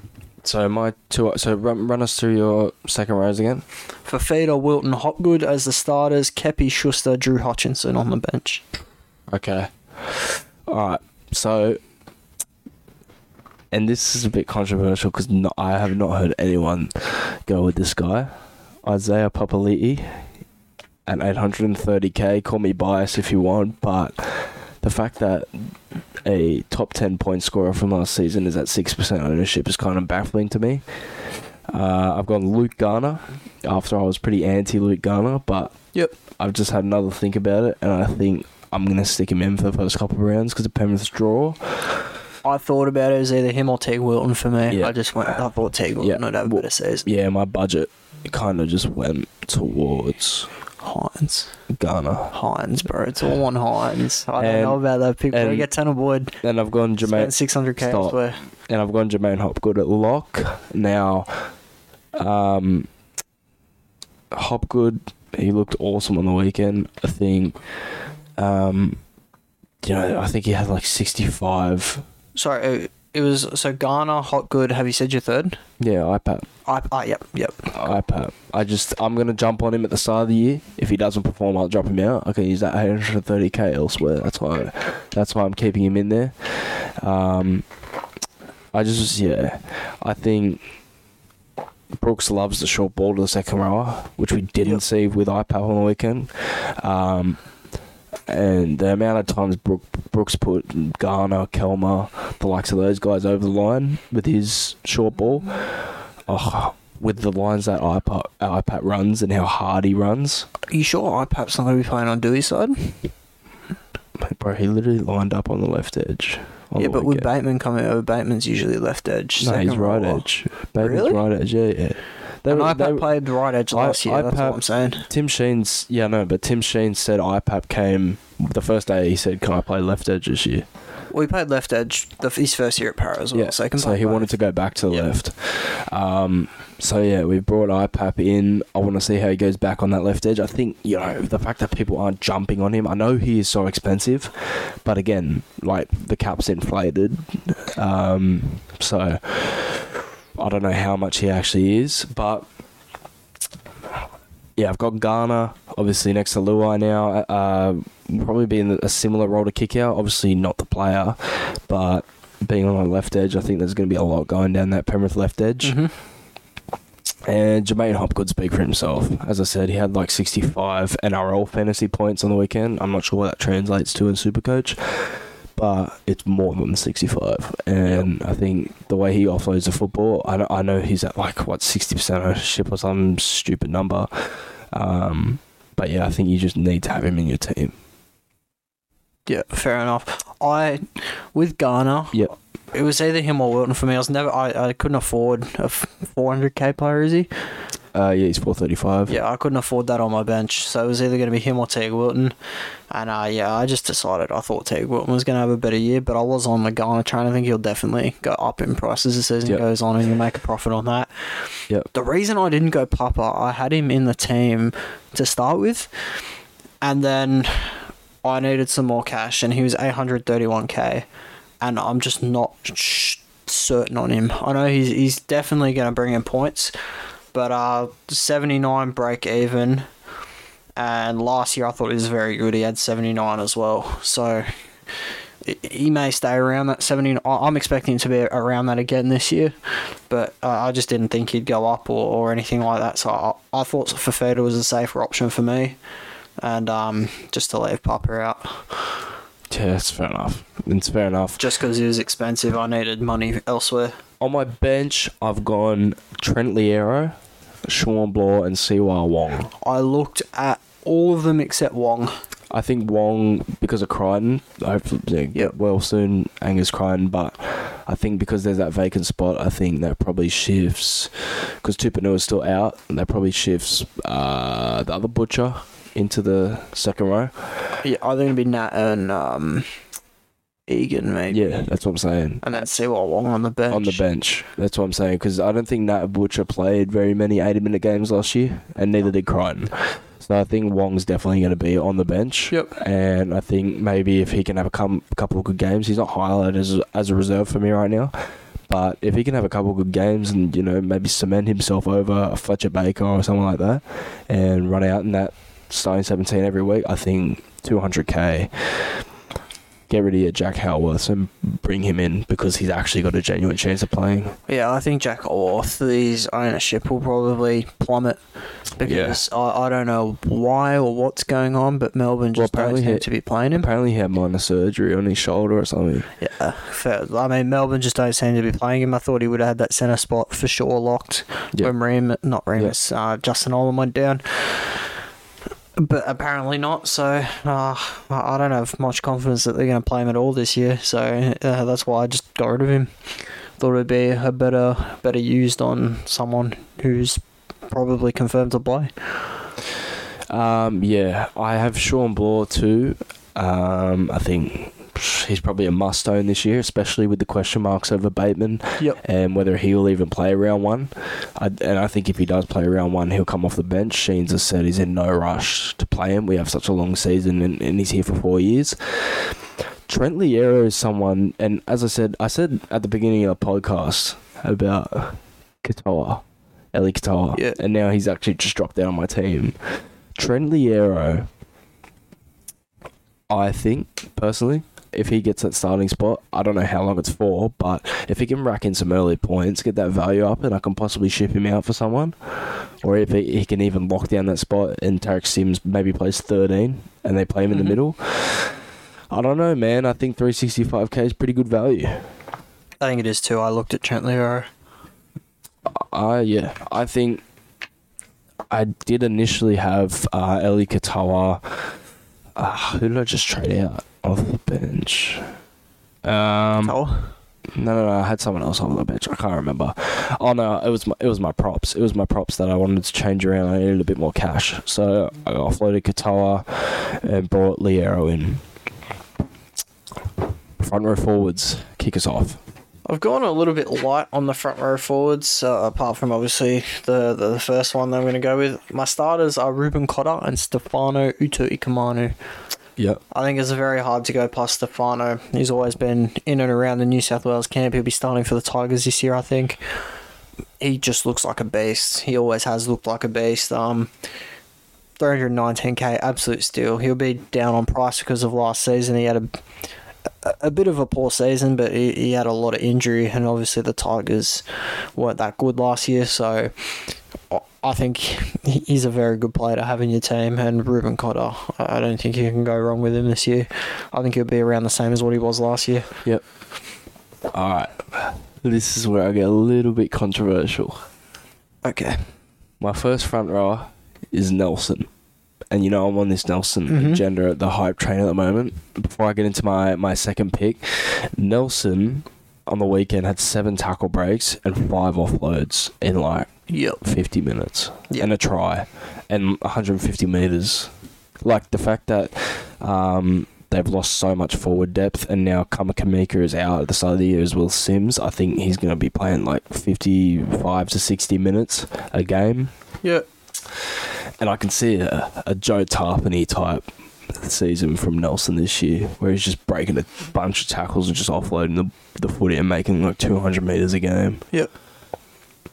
So my two. So run, run us through your second rows again. Fifita, Wilton, Hopgood as the starters. Keppie, Schuster, Drew Hutchinson on the bench. Okay. All right. So, and this is a bit controversial because I have not heard anyone go with this guy, Isaiah Papali'i, at 830k. Call me biased if you want, but the fact that a top 10 point scorer from last season is at 6% ownership is kind of baffling to me. Uh, I've gone Luke Garner after I was pretty anti Luke Garner, but Yep. I've just had another think about it, and I think I'm going to stick him in for the first couple of rounds because of Penrith's draw. I thought about it as either him or Teig Wilton for me. Yeah. I just went. I thought Teig Wilton Yeah. would have a better season. Yeah, my budget kind of just went towards Hynes, Garner. Hynes, bro. It's all on Hynes. I don't And- know about that pick. and- We get Boyd. And I've gone J'maine. Six hundred k Stop. elsewhere. and I've gone J'maine Hopgood at lock. Now, um, Hopgood, he looked awesome on the weekend. I think, um, you know, I think he had like 65. Sorry, it, it was so Garner, Hot Good. Have you said your third? Yeah, IPAP. I, I yep, yep. IPAP. I just, I'm going to jump on him at the start of the year. If he doesn't perform, I'll drop him out. I can use that 830k elsewhere. That's why, that's why I'm keeping him in there. Um, I just, yeah, I think Brooks loves the short ball to the second rower, which we didn't Yep. see with IPAP on the weekend. Um, and the amount of times Brook, Brooks put Garner, Kelma, the likes of those guys over the line with his short ball, oh, with the lines that iPad, iPad runs and how hard he runs, Are you sure IPAP's not going to be playing on Dewey's side? bro, he literally lined up on the left edge. yeah, but with. Bateman coming over, Bateman's usually left edge. no, he's right rower. edge. Bateman's Really? right edge. Yeah, yeah. They and were- IPAP they played right edge I- last year. That's IPAP what I'm saying. Tim Sheens yeah no, but Tim Sheen said IPAP came the first day. He said, "Can I play left edge this year?" Well, he played left edge the, his first year at Para as well, yeah, so can so he both. wanted to go back to the Yeah. left. Um, so yeah, we brought IPAP in. I want to see how he goes back on that left edge. I think you know the fact that people aren't jumping on him. I know he is so expensive, but again, like the cap's inflated. Um, so I don't know how much he actually is, but yeah, I've got Garner obviously next to Luai now. Uh, probably be in a similar role to kick out. Obviously not the player, but being on the left edge, I think there's going to be a lot going down that Penrith left edge. Mhm. And J'maine Hopgood speak for himself. As I said, he had like 65 NRL fantasy points on the weekend. I'm not sure what that translates to in Supercoach, but it's more than 65. And I think the way he offloads the football, I know, I know he's at like, what, 60% ownership or some stupid number. Um, but yeah, I think you just need to have him in your team. Yeah, fair enough. I with Garner. Yep. It was either him or Wilton for me. I was never. I, I couldn't afford a 400k player. Is he? Uh, yeah, he's 435. Yeah, I couldn't afford that on my bench. So it was either going to be him or Teague Wilton. And uh, yeah, I just decided I thought Teague Wilton was going to have a better year, but I was on the Garner train. I think he'll definitely go up in price as the season Yep. goes on, and you'll make a profit on that. Yep. The reason I didn't go Papa, I had him in the team to start with, and then I needed some more cash, and he was 831k, and I'm just not sh- certain on him. I know he's he's definitely going to bring in points, but uh, 79 break even, and last year I thought he was very good. He had 79 as well, so he- may stay around that 70. I- I'm expecting him to be around that again this year, but uh, I just didn't think he'd go up or, or anything like that. So I, I thought Fifita was a safer option for me, and um, just to leave Papa out. Yeah, it's fair enough. It's fair enough. Just because he was expensive, I needed money elsewhere. On my bench, I've gone Trent Loiero, Shawn Blore, and Siua Wong. I looked at all of them except Wong. I think Wong because of Crichton. Hopefully, yeah, well soon, Angus Crichton. But I think because there's that vacant spot, I think that probably shifts. Because Tupouniua is still out, that probably shifts uh, the other butcher into the second row. Yeah, think it'd be Nat and um, Egan maybe. Yeah, that's what I'm saying. And then see what Wong on the bench. On the bench, that's what I'm saying. Because I don't think Nat Butcher played very many 80 minute games last year, and neither did Crichton. So I think Wong's definitely going to be on the bench. Yep. And I think maybe if he can have a couple of good games, he's not highlighted as as a reserve for me right now. But if he can have a couple of good games and you know maybe cement himself over a Fletcher Baker or someone like that, and run out in that starting 17 every week, I think 200k. Get rid of your Jack Howarth and bring him in because he's actually got a genuine chance of playing. Yeah, I think Jack Howarth, his ownership will probably plummet because I, I don't know why or what's going on, but Melbourne Well, just don't apparently seem he- to be playing him. Apparently, he had minor surgery on his shoulder or something. Yeah, fair. I mean, Melbourne just don't seem to be playing him. I thought he would have had that centre spot for sure locked Yeah. when Reem, not Reimis, uh, Justin Olam went down. But apparently not, so uh, I don't have much confidence that they're going to play him at all this year. So uh, that's why I just got rid of him. Thought it'd be a better, better used on someone who's probably confirmed to play. Um, yeah, I have Shawn Blore too. Um, I think he's probably a must own this year, especially with the question marks over Bateman Yep. and whether he'll even play round one. I, and I think if he does play round one, he'll come off the bench. Sheens has said he's in no rush to play him. We have such a long season and, and he's here for four years. Trent Loiero is someone, and as I said, I said at the beginning of the podcast about Katoa, Eli Katoa, Yeah. and now he's actually just dropped out on my team. Trent Loiero, I think personally, if he gets that starting spot, I don't know how long it's for, but if he can rack in some early points, get that value up, and I can possibly ship him out for someone, or if he, he can even lock down that spot and Tariq Sims maybe plays 13 and they play him in Mhm. the middle. I don't know, man. I think 365k is pretty good value. I think it is too. I looked at Trent Loiero. Uh, yeah, I think I did initially have uh, Eli Katoa. Uh, who did I just trade out off the bench? Um, Oh, no, no, no, I had someone else off the bench. I can't remember. Oh no, it was my it was my props. It was my props that I wanted to change around. I needed a bit more cash, so I offloaded Katoa and brought Loiero in. Front row forwards, kick us off. I've gone a little bit light on the front row forwards, uh, apart from obviously the, the, the first one that I'm going to go with. My starters are Reuben Cotter and Stefano Utoikamanu. Yep. I think it's very hard to go past Stefano. He's always been in and around the New South Wales camp. He'll be starting for the Tigers this year, I think. He just looks like a beast. He always has looked like a beast. Um, 319k, absolute steal. He'll be down on price because of last season. He had a a, a bit of a poor season, but he, he had a lot of injury, and obviously the Tigers weren't that good last year. So I- think he's a very good player to have in your team. And Reuben Cotter, I don't think you can go wrong with him this year. I think he'll be around the same as what he was last year. Yep. All right. This is where I get a little bit controversial. Okay. My first front rower is Nelson. And you know I'm on this Nelson Mhm. agenda at the hype train at the moment. Before I get into my, my second pick, Nelson on the weekend had seven tackle breaks and five offloads in like Yep. 50 minutes Yeah. and a try and 150 meters. Like the fact that um, they've lost so much forward depth and now Kamikamica is out at the start of the year as well. Sims, I think he's going to be playing like 55 to 60 minutes a game. Yep. And I can see a, a Joe Tapine type season from Nelson this year, where he's just breaking a bunch of tackles and just offloading the the footy and making like 200 meters a game. Yep.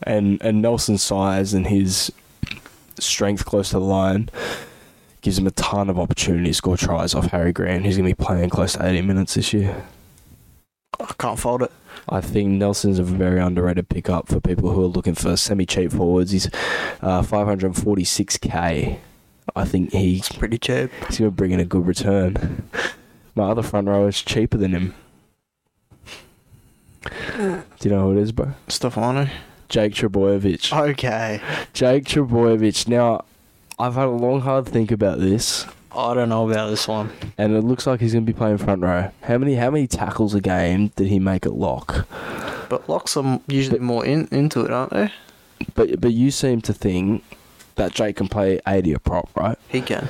And and Nelson's size and his strength close to the line gives him a ton of opportunity to score tries off Harry Grant. He's going to be playing close to 80 minutes this year. I can't fold it. I think Nelson's a very underrated pickup for people who are looking for semi-cheap forwards. He's uh, 546k. I think he's pretty cheap. he's going to bring in a good return. My other front row is cheaper than him. Uh. Do you know who it is, bro? Stefano. Jake Trbojevic. Okay. Jake Trbojevic. Now, I've had a long, hard think about this, I don't know about this one. and it looks like he's going to be playing front row. How many how many tackles a game did he make at lock? But locks are usually more in, into it, aren't they? But but you seem to think that Jake can play 80 a prop, right? He can.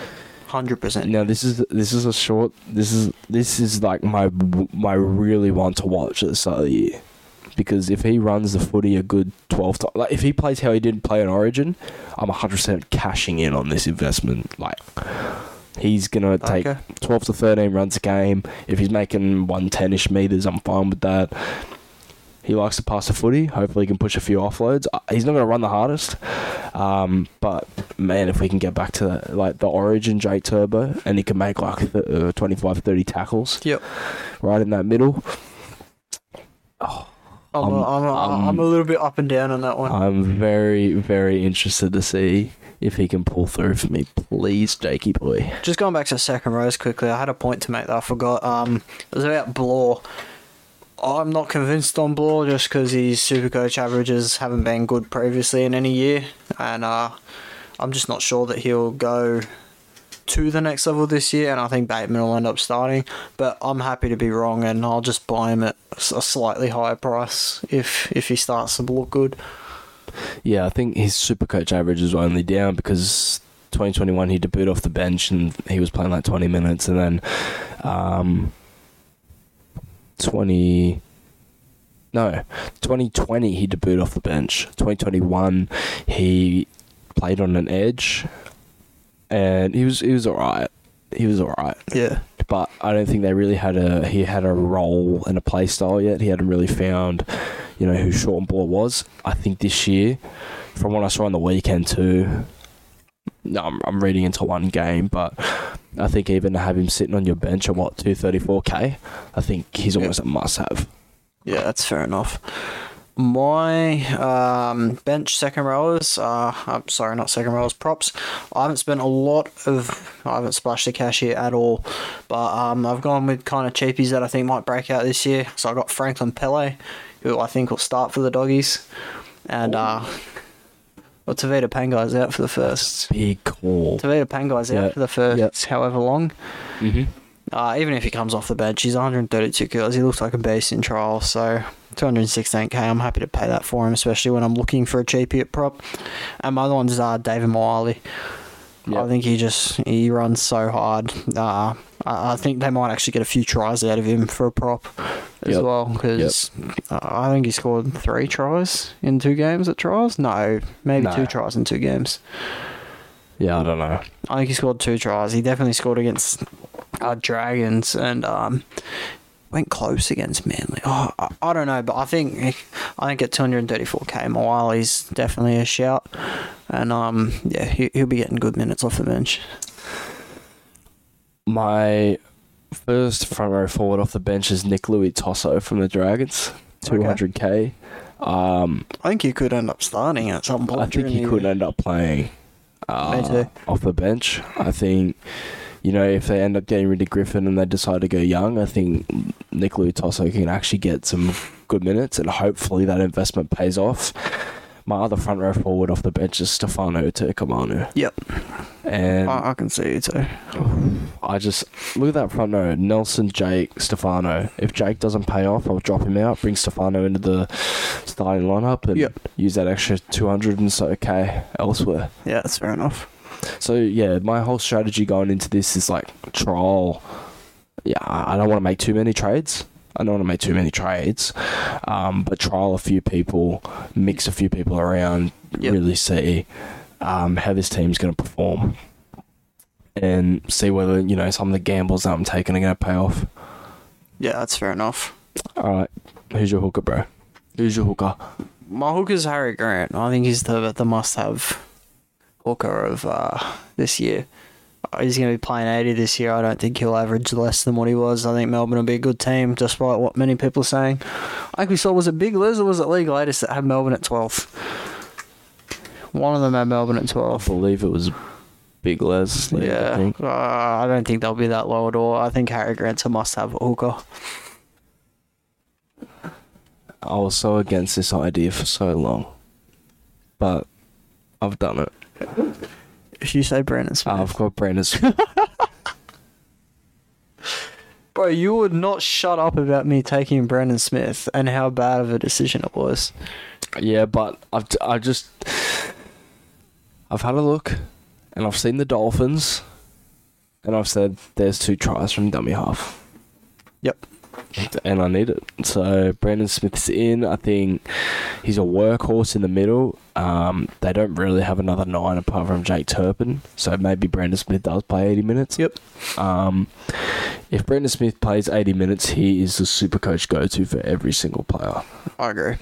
100%. Now this is this is a short. This is this is like my my really want to watch at the start of the year. Because if he runs the footy a good 12 times, like if he plays how he did play in Origin, I'm 100% cashing in on this investment. Like, he's going to take Okay. 12 to 13 runs a game. If he's making 110 ish meters, I'm fine with that. He likes to pass the footy. Hopefully, he can push a few offloads. Uh, He's not going to run the hardest, um, but man, if we can get back to that, like the Origin Jake Turbo, and he can make like th- uh, 25, 30 tackles Yep. right in that middle, I'm, I'm- I'm, I'm, I'm- I'm a little bit up and down on that one. I'm very, very interested to see if he can pull through for me. Please, Jakey boy. Just going back to second rows quickly, I had a point to make that I forgot. Um, it was about Blore. I'm not convinced on Blore just because his super coach averages haven't been good previously in any year, and uh, I'm just not sure that he'll go to the next level this year. And I think Bateman will end up starting, but I'm happy to be wrong, and I'll just buy him at a slightly higher price if if he starts to look good. Yeah, I think his super coach average is only down because 2021 he debuted off the bench and he was playing like 20 minutes, and then um, 20. No, 2020 he debuted off the bench. 2021 he played on an edge, and he was he was alright. He was alright. Yeah. but I don't think they really had a he had a role and a play style yet. He hadn't really found, you know, who Short and Ball was. I think this year, from what I saw on the weekend too. No, I'm, I'm reading into one game, but I think even to have him sitting on your bench at what two thirty four k, I think he's almost a must have. Yeah, that's fair enough. My um, bench second rowers, uh, I'm sorry, not second rowers, props. I haven't spent a lot of, I haven't splashed the cash here at all, but um, I've gone with kind of cheapies that I think might break out this year. So I got Franklin Pele, who I think will start for the doggies, and uh, well, Tevita Pangai's out for the first. Big call. Tevita Pangai's Yeah, out for the first, yeah. however long. Mm-hmm. Uh, even if he comes off the bench, he's 132 kilos. He looks like a beast in trial. So 216k, I'm happy to pay that for him, especially when I'm looking for a cheapie prop. And my other one's uh, David Miley. I think he just he runs so hard. Uh, I, I think they might actually get a few tries out of him for a prop as Yep. well because uh, I think he scored three tries in two games at trials. No, maybe No. two tries in two games. Yeah, I don't know. I think he scored two tries. He definitely scored against uh, Dragons and um, went close against Manly. Oh, I, I don't know, but I think I think at 234k, Mawali's definitely a shout, and um, yeah, he, he'll be getting good minutes off the bench. My first front row forward off the bench is Nick Louis Tosso from the Dragons, two hundred k. Um, I think he could end up starting at some point. I think he could end up playing uh, off the bench. I think, you know, if they end up getting rid of Griffin and they decide to go young, I think Nick Louis Tosso can actually get some good minutes and hopefully that investment pays off. My other front row forward off the bench is Stefano Utoikamanu. Yep, And I, I can see you too. I just look at that front row: Nelson, Jake, Stefano. If Jake doesn't pay off, I'll drop him out, bring Stefano into the starting lineup, and Yep. use that extra two hundred and so k elsewhere. Yeah, that's fair enough. So yeah, my whole strategy going into this is like trial. Yeah, I don't want to make too many trades. I don't want to make too many trades, um, but trial a few people, mix a few people around, Yep. really see um, how this team's going to perform, and see whether you know some of the gambles that I'm taking are going to pay off. Yeah, that's fair enough. All right, who's your hooker, bro? Who's your hooker? My hooker's Harry Grant. I think he's the the must have hooker of uh, this year. He's going to be playing 80 this year. I don't think he'll average less than what he was. I think Melbourne will be a good team, despite what many people are saying. I think we saw, was it Big or was it League Latest that had Melbourne at 12th? One of them had Melbourne at 12. I believe it was Big Les. lead, I Yeah, think. uh, I don't think they'll be that low at all. I think Harry Grant's a must-have hooker. I was so against this idea for so long, but I've done it. If you say Brandon Smith, oh, I've got Brandon. Smith. Bro, you would not shut up about me taking Brandon Smith and how bad of a decision it was. yeah, but I've I just I've had a look, and I've seen the Dolphins, and I've said there's two tries from dummy half. Yep. And I need it. So Brandon Smith's in. I think he's a workhorse in the middle. Um, they don't really have another nine apart from Jake Turpin, so maybe Brandon Smith does play 80 minutes. Yep. Um, if Brandon Smith plays 80 minutes, he is the super coach go-to for every single player. I agree.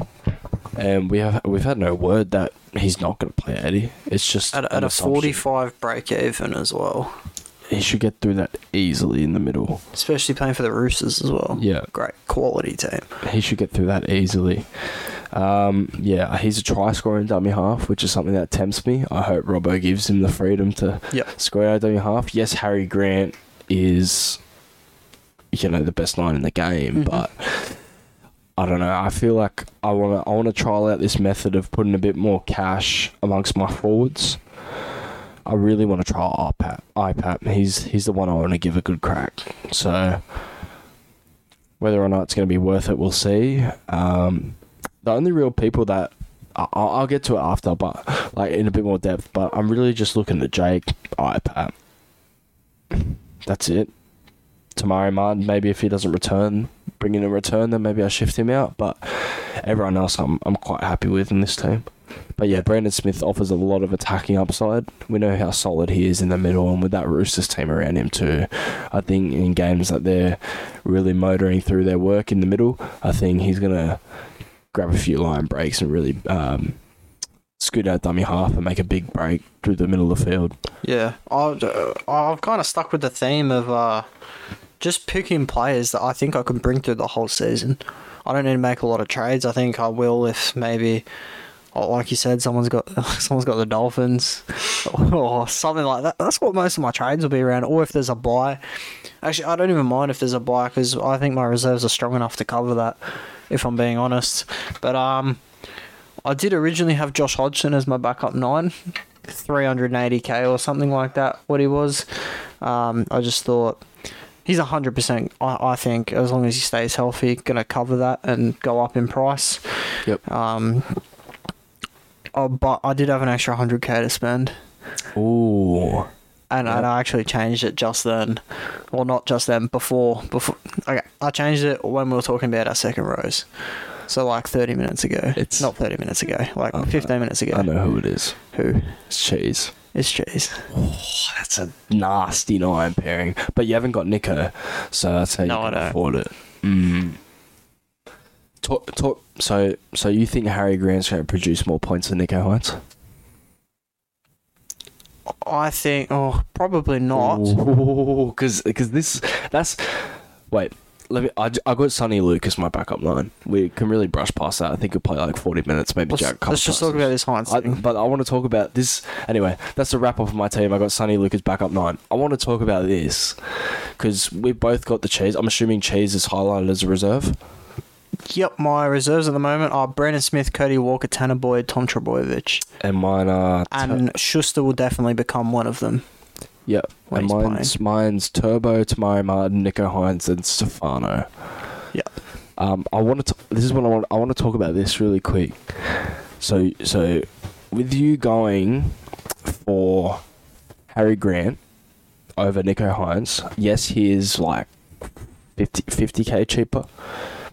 And we have we've had no word that he's not going to play 80. It's just At, at a 45 break even as well, He should get through that easily in the middle. especially playing for the Roosters as well. Yeah. Great quality team. he should get through that easily. Um, yeah, he's a try scoring dummy half, which is something that tempts me. I hope Robbo gives him the freedom to Yep. score out dummy half. Yes, Harry Grant is, you know, the best nine in the game, Mhm. but I don't know. I feel like I want to I want to trial out this method of putting a bit more cash amongst my forwards. I really want to try IPAP. IPAP. He's he's the one I want to give a good crack. So whether or not it's going to be worth it, we'll see. Um, the only real people that I- I'll, I'll get to it after, but like in a bit more depth. But I'm really just looking at Jake IPAP. That's it. Te Maire Martin, maybe if he doesn't return, bring in a return, then maybe I shift him out. But everyone else, I'm I'm quite happy with in this team. But yeah, Brandon Smith offers a lot of attacking upside. We know how solid he is in the middle, and with that Roosters team around him too, I think in games that they're really motoring through their work in the middle, I think he's gonna grab a few line breaks and really um, scoot out dummy half and make a big break through the middle of the field. Yeah, I've, uh, I've kind of stuck with the theme of uh, just picking players that I think I can bring through the whole season. I don't need to make a lot of trades. I think I will if maybe, like you said, someone's got someone's got the Dolphins or something like that. That's what most of my trades will be around. Or if there's a buy. Actually, I don't even mind if there's a buy because I think my reserves are strong enough to cover that. If I'm being honest, but um, I did originally have Josh Hodgson as my backup nine. 380k or something like that. What he was, um, I just thought he's 100%. I, I think as long as he stays healthy, gonna cover that and go up in price. Yep. Um. Oh, but I did have an extra 100k to spend, Ooh. and, Yeah. and I actually changed it just then, well, not just then. Before, before. Okay, I changed it when we were talking about our second rows. So like 30 minutes ago. It's- not 30 minutes ago. Like I know. 15 minutes ago. I know who it is. Who? It's Cheese. It's cheese. That's a nasty nine pairing. But you haven't got Nicho, so that's how you No, I can afford it. Mm. Talk, talk, so, so you think Harry Grant's going to produce more points than Nicho Hynes? I think, oh, probably not. Because this, that's. Wait, let me. I, I got Soni Luke as my backup line. We can really brush past that. I think he'll play like 40 minutes, maybe Let's, Jack. a let's just talk about this Hynes I, but I want to talk about this anyway. That's the wrap up of my team. I got Sonny Lucas backup nine. I want to talk about this because we both got the cheese. I'm assuming cheese is highlighted as a reserve. Yep, my reserves at the moment are Brandon Smith, Cody Walker, Tanah Boyd, Tom Trbojevic. And mine are. And Schuster will definitely become one of them. Yep. And mine's, mine's Turbo, Te Maire Martin, Nicho Hynes, and Stefano. Yeah. Um, I want to. This is what I want. I want to talk about this really quick. So, so with you going for Harry Grant over Nicho Hynes, yes, he is like 50 k cheaper.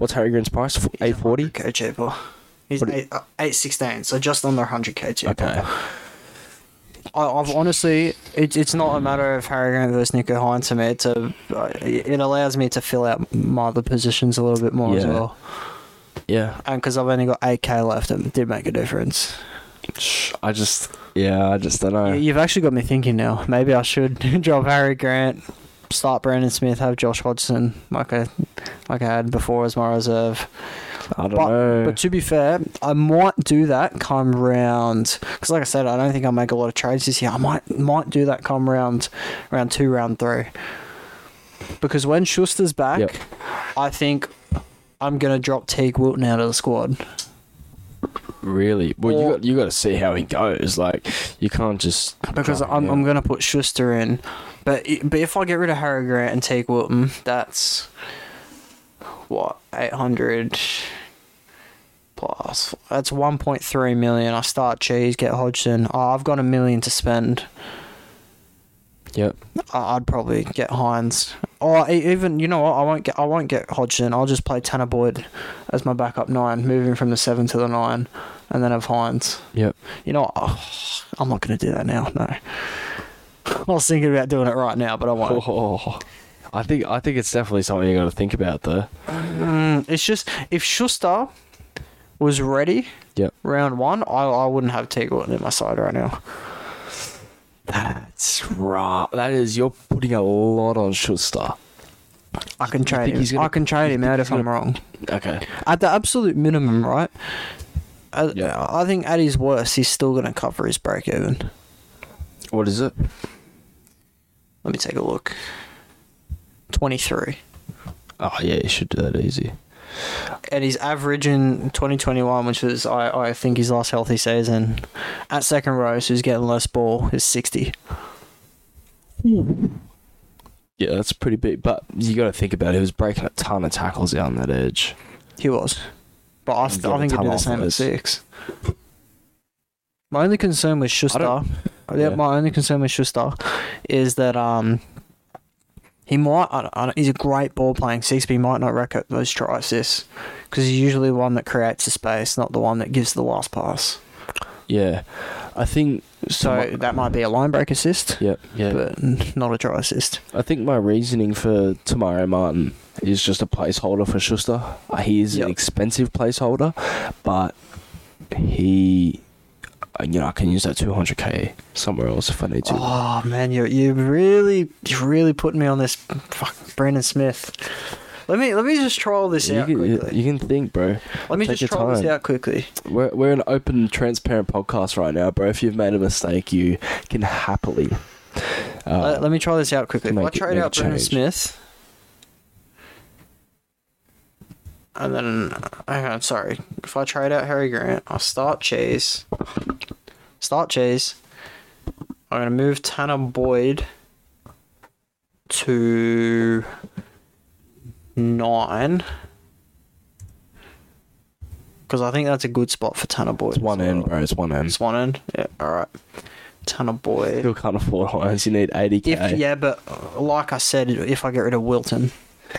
What's Harry Grant's price? Eight forty. K cheaper. He's What- eight, uh, 816, so just under 100k cheaper. Okay. I, I've honestly, it, it's not a matter of Harry Grant versus Nicho Hynes to me. It's a, it allows me to fill out my other positions a little bit more as Yeah. well. Yeah. And because I've only got 8k left, it did make a difference. I just Yeah, I just don't know. You- You've actually got me thinking now. Maybe I should drop Harry Grant, start Brandon Smith, have Josh Hodgson like I like I had before as my reserve. I don't but- know. But to be fair, I might do that come round because, like I said, I don't think I'll make a lot of trades this year. I might might do that come round round two, round three. Because when Schuster's back, Yep. I think I'm gonna drop Teig Wilton out of the squad. Really, well, you got you got to see how he goes. Like, you can't just because I'm. I'm to put Schuster in. But but if I get rid of Harry Grant and take Wilton, that's what 800 plus. That's 1.3 million. I start Cheese, get Hodgson. Oh, I've got a million to spend. Yep. I'd probably get Hynes. Or even you know what? I won't get I won't get Hodgson. I'll just play Tanah Boyd as my backup nine, moving from the seven to the nine, and then have Hynes. Yep. You know, what? Oh, I'm not going to do that now. No. I was thinking about doing it right now, but I won't. Oh, I think I think it's definitely something you got to think about though. Mm, it's just if Schuster was ready, Yep. round one, I, I wouldn't have Wilton in my side right now. That's right. That is you're putting a lot on Schuster. I can trade him. gonna- I can trade him out if I'm wrong. Okay. At the absolute minimum, right? Uh, Yeah. I think at his worst, he's still going to cover his break even. What is it? Let me take a look. 23. Oh yeah, you should do that easy. And his average in 2021, which was, I, I think, his last healthy season, at second row, so he's getting less ball, is 60. Yeah, that's pretty big. But you got to think about it. He was breaking a ton of tackles down that edge. He was. But I, Get I think he'd do the same at six. My only concern with Schuster, yeah, yeah. my only concern with Schuster is that um, he might, I don't, I don't, he's a great ball playing six, but he might not record those try assists because he's usually the one that creates the space, not the one that gives the last pass. Yeah, I think. So my- that might be a line break assist, Yep. Yeah. but not a try assist. I think my reasoning for Te Maire Martin is just a placeholder for Schuster. He is Yep. an expensive placeholder, but he, you know, I can use that 200k somewhere else if I need to. Oh man, you you really you really putting me on this. Fuck, Brandon Smith. Let me let me just trial this you, out can, quickly. you can think, bro. let me take just your trial this out quickly. We're, we're an open, transparent podcast right now, bro. If you've made a mistake, you can happily. Uh, let, let me try this out quickly. If I trade out Brandon. Smith, and then on, sorry. If I trade out Harry Grant, I'll start Chase. Start Chase. I'm gonna move Tanah Boyd to nine. Because I think that's a good spot for Tanah Boyd. it's one end, bro. It's one end. It's one end. Yeah. All right. Tanner Boyd. Still can't afford Hynes. You need 80k. If yeah, but uh, like I said, if I get rid of Wilton,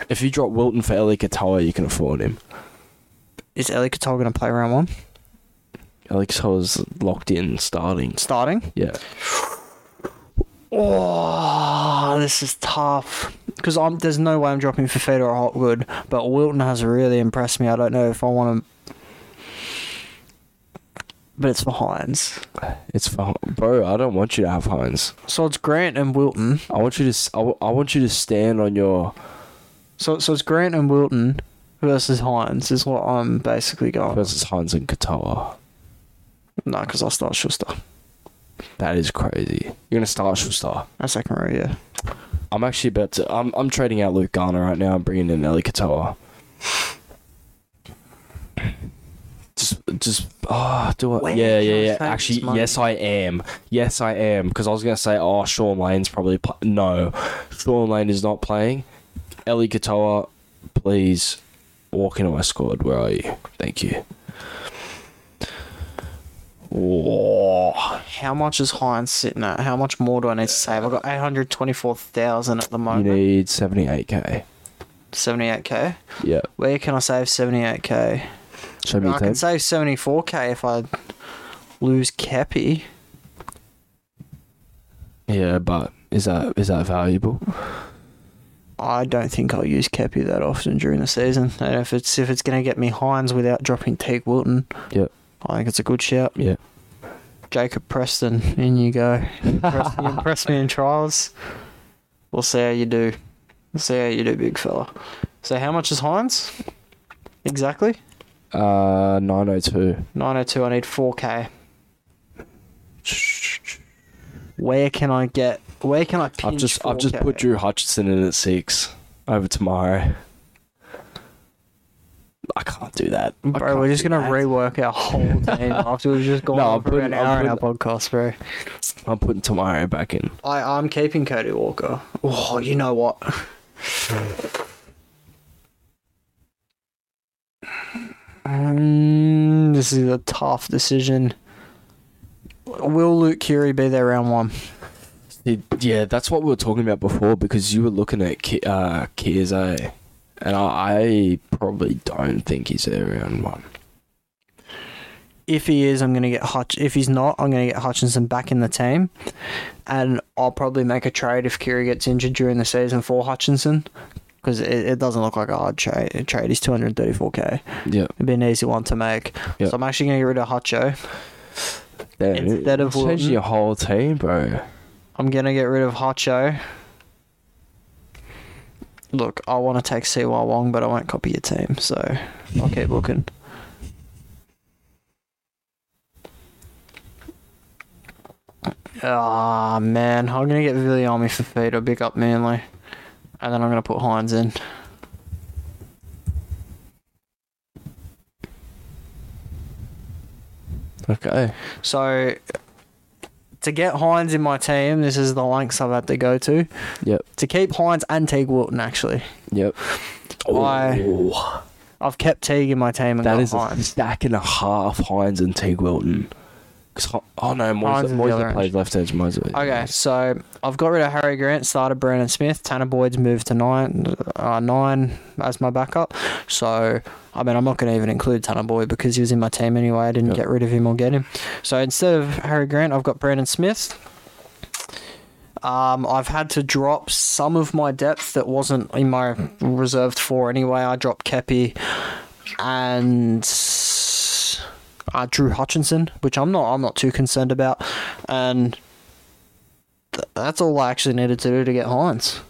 If you drop Wilton for Eli Katoa, you can afford him. is Eli Katoa going to play round one Eli Katoa's locked in starting. starting? Yeah. Oh, this is tough because I'm there's no way I'm dropping for Fifita or Hopgood, but Wilton has really impressed me. I don't know if I want to, but it's for Hynes. It's for bro. I don't want you to have Hynes. So it's Grant and Wilton. I want you to. I, I want you to stand on your So so it's Grant and Wilton versus Hynes is what I'm basically going. versus Hynes and Katoa. No, because I'll start Schuster. That is crazy. You're gonna start Schuster. At second row, yeah. I'm actually about to. I'm. I'm trading out Luke Garner right now. I'm bringing in Eli Katoa. Just, just, oh, do it. Yeah, yeah, yeah. Actually, money? yes, I am. Yes, I am. Because I was gonna say, oh, Shaun Lane's probably pl- no. Shaun Lane is not playing. Eli Katoa, please walk into my squad. Where are you? Thank you. Whoa. How much is Hynes sitting at? How much more do I need to save? I've got 824,000 at the moment. You need 78k. 78k. Yeah. Where can I save 78k? Show me I can save 74k if I lose Keppie. Yeah, but is that is that valuable? I don't think I'll use Keppie that often during the season. And if it's if it's going to get me Hynes without dropping Teig Wilton, Yep. I think it's a good shout. Yeah. Jacob Preston, in you go. Impress, you impress me in trials. We'll see how you do. We'll see how you do, big fella. So, how much is Hynes? Exactly? Uh, 902. 902, I need 4K. Where can I get. Where can I I've just I've just put Drew Hutchinson in at six over Te Maire. I can't do that. I Bro, we're just gonna that. rework our whole team after we've just gone No, I'm for putting- an hour I'm in our podcast, bro. I'm putting Te Maire back in. I, I'm keeping Cody Walker. Oh, you know what? Mm, this is a tough decision. Will Luke Keary be there round one? It- yeah, that's what we were talking about before because you were looking at Ki- uh, eh? And I, I probably don't think he's there around one. If he is, I'm gonna get Hutch. If he's not, I'm gonna get Hutchinson back in the team, and I'll probably make a trade if Keary gets injured during the season for Hutchinson, because it, it doesn't look like a hard trade. Trade. He's 234k. Yeah, It'd be an easy one to make. Yeah. So I'm actually gonna get rid of Hutcho. Damn, Instead of changing Wilton. your whole team, bro. I'm gonna get rid of Hotcho. Look, I want to take Siua Wong, but I won't copy your team, so I'll keep looking. Ah man, I'm gonna get Viliami for Peter, big up Manly, and then I'm gonna put Hynes in. Okay. So to get Hynes in my team, this is the lengths I've had to go to. Yep. To keep Hynes and Teig Wilton, actually. Yep. I- Oh, I've kept Teig in my team and that got is a stack and a half. Hynes and Teig Wilton. Oh no, Hines Moise, is the Moise other plays left edge. Moise. Okay, so I've got rid of Harry Grant, started Brandon Smith. Tanah Boyd's moved to nine, uh, nine as my backup. So, I mean, I'm not going to even include Tanah Boyd because he was in my team anyway. I didn't Yep. get rid of him or get him. So instead of Harry Grant, I've got Brandon Smith. Um, I've had to drop some of my depth that wasn't in my reserved four anyway. I dropped Keppie and uh, Drew Hutchinson, which I'm not I'm not too concerned about, and th- that's all I actually needed to do to get Hynes.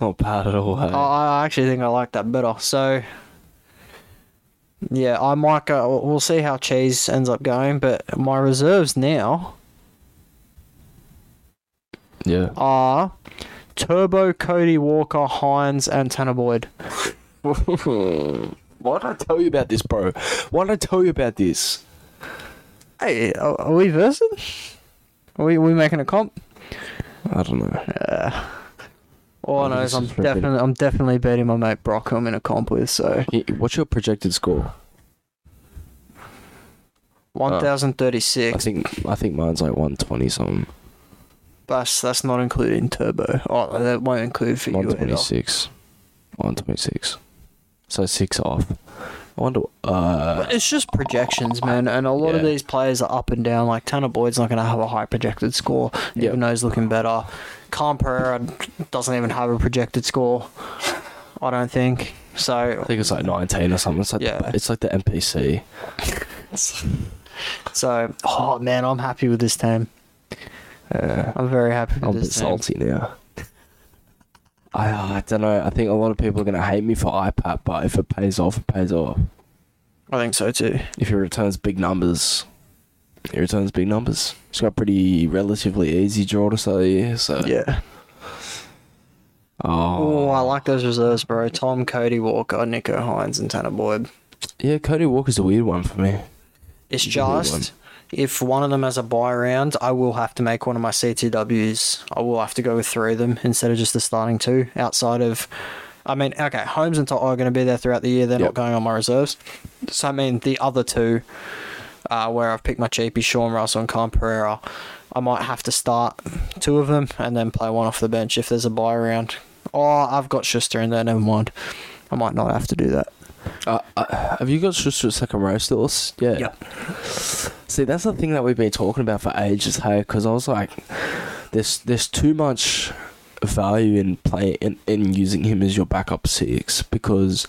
Not bad at all. hey? I, I actually think I like that better. So yeah, I might go. We'll see how Cheese ends up going, but my reserves now yeah. are Turbo, Cody Walker, Hynes, and Tanah Boyd. Why did I tell you about this, bro? Why did I tell you about this? Hey, are, are we versing? Are we, are we making a comp? I don't know. Uh, all I Oh, know is I'm definitely I'm definitely beating my mate Brock I'm in a comp with. So What's your projected score? one thousand thirty I think I think mine's like one twenty something. That's that's not including turbo. Oh, that won't include for you One twenty six. One twenty six. So six off. I wonder. Uh, It's just projections, man, and a lot of these players are up and down. Like Tanah Boyd's not going to have a high projected score, Yeah. even though he's looking better. Khan-Pereira doesn't even have a projected score. I don't think so. I think it's like nineteen or something. It's like Yeah. the, it's like the NPC. So, oh man, I'm happy with this team. Yeah. I'm very happy with I'm a bit this team. salty now. I I don't know. I think a lot of people are gonna hate me for IPAP, but if it pays off, it pays off. I think so too. If he returns big numbers, he returns big numbers. He's got a pretty relatively easy draw to start the year. So Yeah. Oh, Oh, I like those reserves, bro. Tom, Cody Walker, Nicho Hynes, and Tanah Boyd. yeah. Cody Walker's a weird one for me. It's a just if one of them has a bye round, I will have to make one of my CTWs. I will have to go with three of them instead of just the starting two. Outside of, I mean, okay, Holmes and To'o are going to be there throughout the year. They're Yep. not going on my reserves. So I mean, the other two, uh, where I've picked my cheapie, Sean Russell and Khan-Pereira, I might have to start two of them and then play one off the bench if there's a bye round. Oh, I've got Schuster in there. Never mind. I might not have to do that. Uh, uh, have you got just a second row still? S- Yeah. Yep. See, that's the thing that we've been talking about for ages, hey. Because I was like, there's there's too much value in playing in, in using him as your backup six because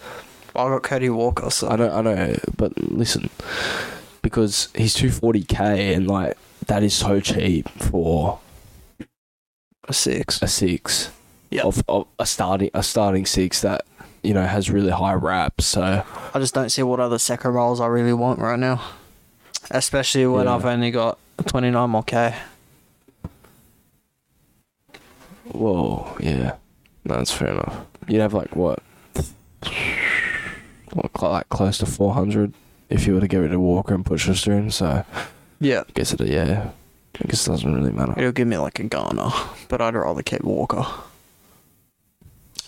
I got Cody Walker, so I know I know, but listen, because he's two forty k and like that is so cheap for A six. a six. Yeah. Of, of a starting a starting six that you know has really high raps. So I just don't see what other second roles I really want right now. Especially when Yeah. I've only got 29 more K. whoa, yeah, no, that's fair enough. You'd have like what, what like close to four hundred if you were to get rid of Walker and put Schuster in. So Yeah. I guess it yeah, I guess it doesn't really matter. It'll give me like a Ghana, but I'd rather keep Walker.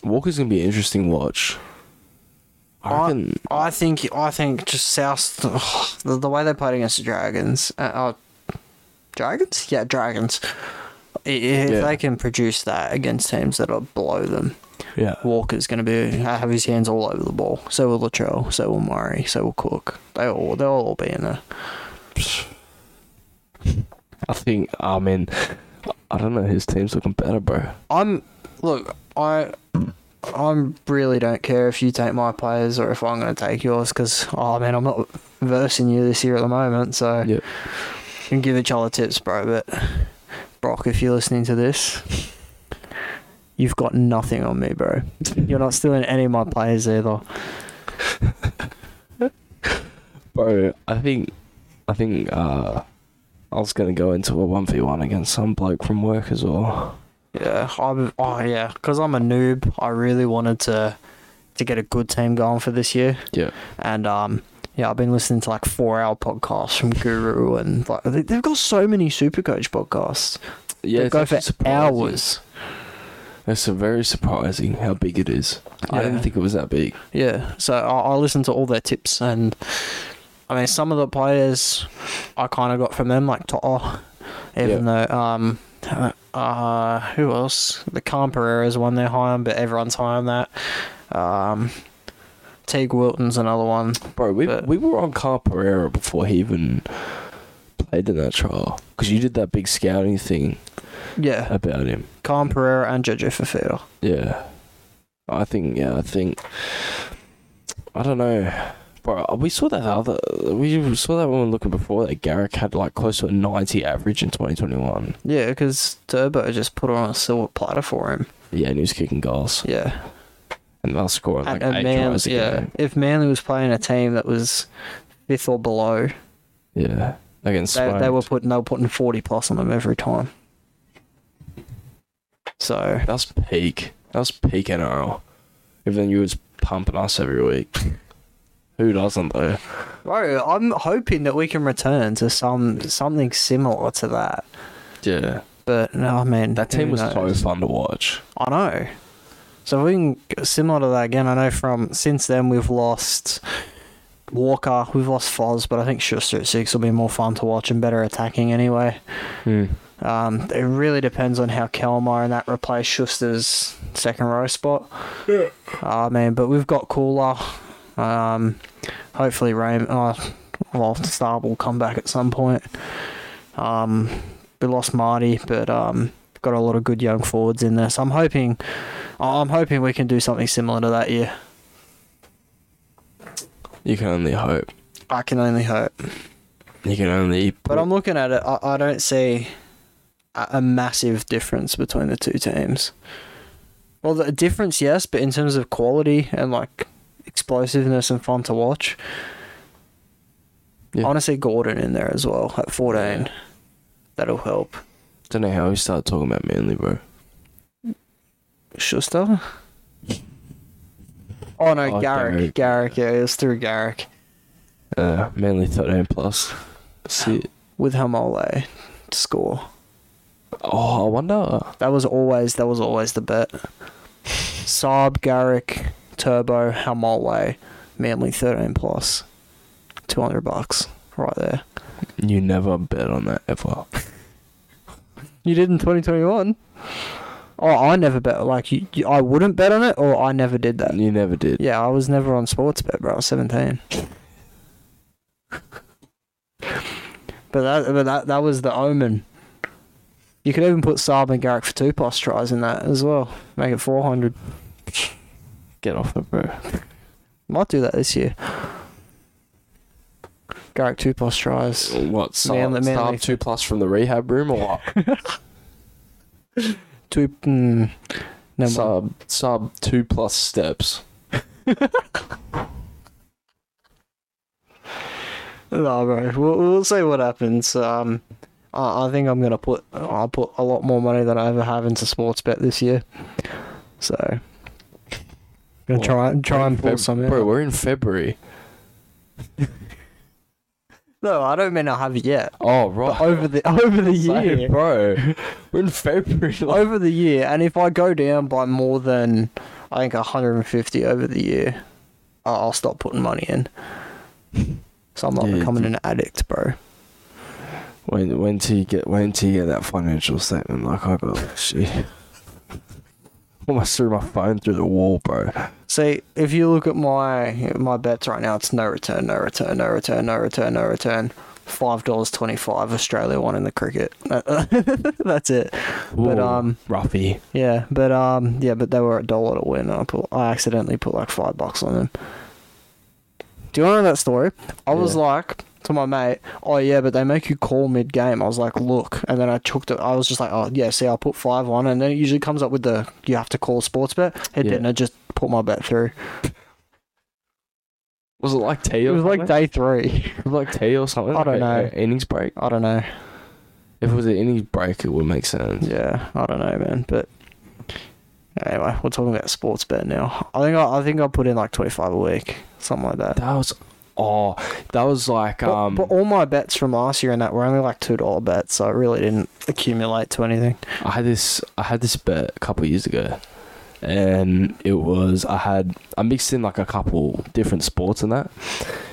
Walker's gonna be an interesting watch. I I- reckon. I think I think just South the, the way they played against the Dragons, uh, uh, Dragons, yeah, Dragons. If Yeah. they can produce that against teams that are below them, yeah, Walker's going to be have his hands all over the ball. So will Latrell, so will Murray, so will Cook. They all they'll all be in there. I think. I mean, I don't know. His team's looking better, bro. I'm look, I I really don't care if you take my players or if I'm going to take yours because oh man, I'm not versing you this year at the moment, so Yeah. we can give each other tips, bro. But Brock, if you're listening to this, you've got nothing on me, bro. You're not stealing any of my players either. Bro, I think, I think. uh I was gonna go into a one v one against some bloke from work as well. Yeah, I'm. Oh yeah, because I'm a noob. I really wanted to to get a good team going for this year. Yeah. And um, yeah, I've been listening to like four hour podcasts from Guru and like they- they've got so many super coach podcasts. Yeah, they go for surprising. hours. It's a very surprising how big it is. I didn't think it was that big. Yeah, so I, I listen to all their tips and I mean some of the players I kind of got from them like To'o, even though um. Uh, who else? The Khan-Pereira's one they're high on, but everyone's high on that. Um, Teig Wilton's another one. Bro, we But- we were on Carl Pereira before he even played in that trial because you did that big scouting thing Yeah, about him. Calm Pereira and Jojo Fifita. Yeah, I think. Yeah, I think. I don't know, bro. Uh, we saw that other. We saw that when we were looking before that Garrick had like close to a ninety average in twenty twenty one. Yeah, because Turbo just put on a silver platter for him. Yeah, and he was kicking goals, Yeah, and they're scoring like and, eight Man, tries a yeah. game. If Manly was playing a team that was fifth or below, Yeah, against they, they were putting they were putting forty plus on them every time. So That was peak. That was peak NRL. Even you was pumping us every week. Who doesn't though? Bro, I'm hoping that we can return to some something similar to that. Yeah, But no, I mean that team who was so fun to watch. I know. So if we can get similar to that again. I know from since then we've lost Walker, we've lost Foz, but I think Schuster at six will be more fun to watch and better attacking anyway. Hmm. Um, it really depends on how Kelma and that replace Schuster's second row spot. Yeah. Uh, man, but we've got Cooler. Um, hopefully Raym, uh, well, Star will come back at some point. Um, we lost Marty, but um, got a lot of good young forwards in there. So I'm hoping, I'm hoping we can do something similar to that year. You can only hope. I can only hope. You can only. Put, But I'm looking at it. I, I don't see a, a massive difference between the two teams. Well, the difference, yes, but in terms of quality and like explosiveness and fun to watch, Yeah. I want to see Gordon in there as well at 14. That'll help. don't know how we started talking about Manly, bro. Schuster. Oh no, Oh, Garrick. Garrick. Garrick. Yeah, it was through Garrick Uh, Manly thirteen plus. See. with Haumole to score. Oh, I wonder. That was always that was always the bet. Saab, Garrick, Turbo, Haumole, Manly thirteen plus, two hundred bucks right there. You never bet on that ever. You did in twenty twenty one. Oh, I never bet. Like you, you, I wouldn't bet on it, or I never did that. You never did. Yeah, I was never on sports bet, bro. I was seventeen. but that, but that, that was the omen. You could even put Saab and Garrick for two plus tries in that as well. Make it four hundred. Get off it, bro. Might do that this year. Garrick two plus tries. What? Sub, Manly- Manly- two plus from the rehab room or what? Two. Mm, no more. sub sub two plus steps. No, bro. We'll, we'll see what happens. Um, I, I think I'm gonna put I'll put a lot more money than I ever have into sports bet this year. So, gonna try and try and pull Feb- some Bro, we're in February. No, I don't mean I have it yet. Oh right. But over the over the Say, year, bro. We're in February. like- over the year, and if I go down by more than I think 150 over the year, I- I'll stop putting money in. So I'm not Yeah, becoming an addict, bro. When when till you get when till you get that financial statement like I got shit. Almost threw my phone through the wall, bro. See, if you look at my my bets right now, it's no return, no return, no return, no return, no return. Five dollars twenty five. Australia won in the cricket. That's it. But um, roughy. yeah, but um, yeah, but they were a dollar to win. I put, I accidentally put like five bucks on them. Do you want to know that story? I was like to my mate, "Oh yeah, but they make you call mid game." I was like, "Look," and then I took it. I was just like, "Oh yeah, see, I'll put five on," and then it usually comes up with the you have to call sports bet. It Yeah. didn't. I just put my bet through. Was it like tea? It was like day three. Was like tea or something. I don't Like a- know. a innings break. I don't know. If it was an innings break, it would make sense. Yeah, I don't know, man. But anyway, we're talking about sports bet now. I think I, I think I put in like twenty five a week, something like that. That was oh, that was like But, um. but all my bets from last year and that were only like two dollar bets, so it really didn't accumulate to anything. I had this I had this bet a couple of years ago, and it was I had I mixed in like a couple different sports in that,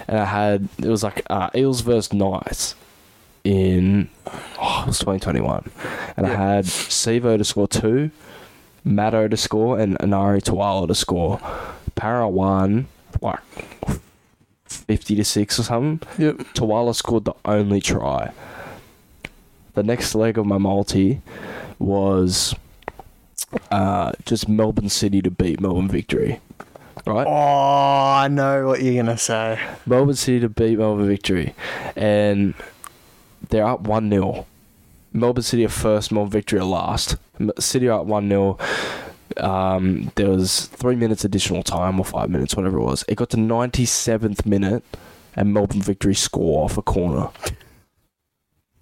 and I had it was like uh, Eels versus Knights in oh, it was twenty twenty one, and I had Sivo to score two, Matto to score, and Enari Tuala to score. Para won like fifty to six or something. Yep. Tuala scored the only try. The next leg of my multi was uh, just Melbourne City to beat Melbourne Victory. Right? Oh, I know what you're gonna say. Melbourne City to beat Melbourne Victory. And they're up 1 0. Melbourne City are first, Melbourne Victory are last. City are up 1 0. Um, there was three minutes additional time, or five minutes, whatever it was. It got to 97th minute, and Melbourne Victory score off a corner.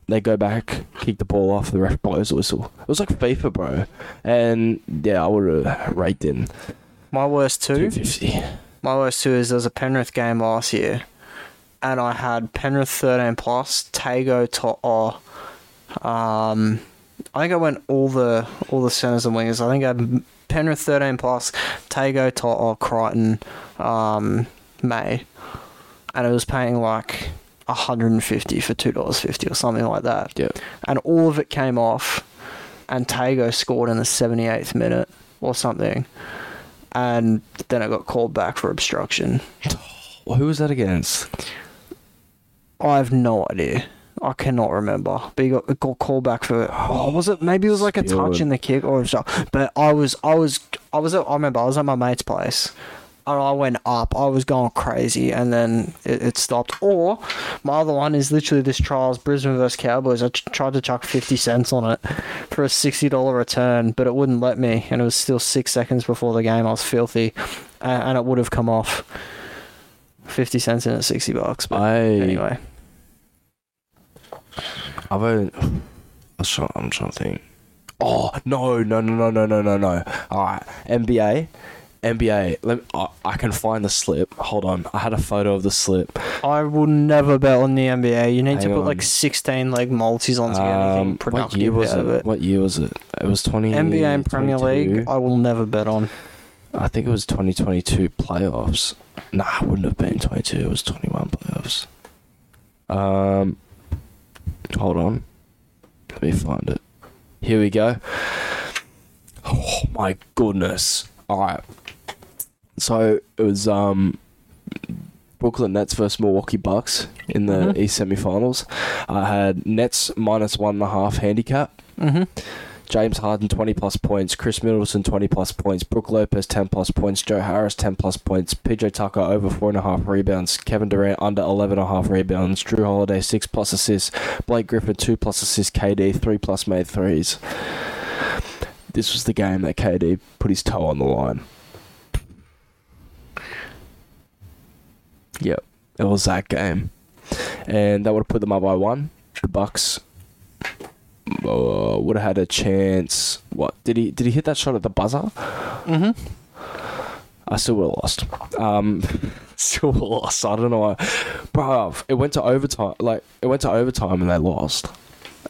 They go back, kick the ball off, the ref blows the whistle. It was like FIFA, bro. And yeah, I would have raked in My worst two. 250. My worst two is there was a Penrith game last year, and I had Penrith thirteen plus Tago to oh, um, I think I went all the all the centers and wingers. I think I had Penrith thirteen plus Tago to oh, Crichton, um, May, and it was paying like. 150 for two dollars fifty or something like that, Yeah. and all of it came off, and Tago scored in the 78th minute or something, and then it got called back for obstruction. Well, who was that against? I have no idea. I cannot remember. But he got, it got called back for. Oh, was it? Maybe it was like a touch in the kick or so. But I was, I was, I was. At, I remember I was at my mate's place, and I went up. I was going crazy, and then it, it stopped. Or my other one is literally this trials Brisbane versus Cowboys. I ch- tried to chuck fifty cents on it for a sixty dollar return, but it wouldn't let me, and it was still six seconds before the game. I was filthy, and, and it would have come off. Fifty cents in at sixty bucks, but I anyway. I'm trying, I'm trying to think. Oh no no no no no no no no! All right, NBA, NBA. Let me, I, I can find the slip. Hold on, I had a photo of the slip. I will never bet on the NBA. You need to Hang put on. like 16 leg multis on to get anything Um, what productive year was out it? it. What year was it? It was twenty. NBA and Premier 22. League, I will never bet on. I think it was 2022 playoffs. Nah, it wouldn't have been 22. It was 21 playoffs. Um, hold on. Let me find it. Here we go. Oh my goodness. All right. So it was um Brooklyn Nets versus Milwaukee Bucks in the Mhm. East semifinals. I had Nets minus one and a half handicap. Mm-hmm. James Harden 20 plus points, Khris Middleton 20 plus points, Brook Lopez 10 plus points, Joe Harris 10 plus points, PJ Tucker over 4.5 rebounds, Kevin Durant under 11.5 rebounds, Jrue Holiday 6 plus assists, Blake Griffin 2 plus assists, KD 3 plus made threes. This was the game that KD put his toe on the line. Yep, it was that game. And that would have put them up by one. The Bucks uh, would have had a chance. What did he did he hit that shot at the buzzer? Mm-hmm. I still would have lost. Um, still would have lost. I don't know why, bro. It went to overtime. Like it went to overtime and they lost.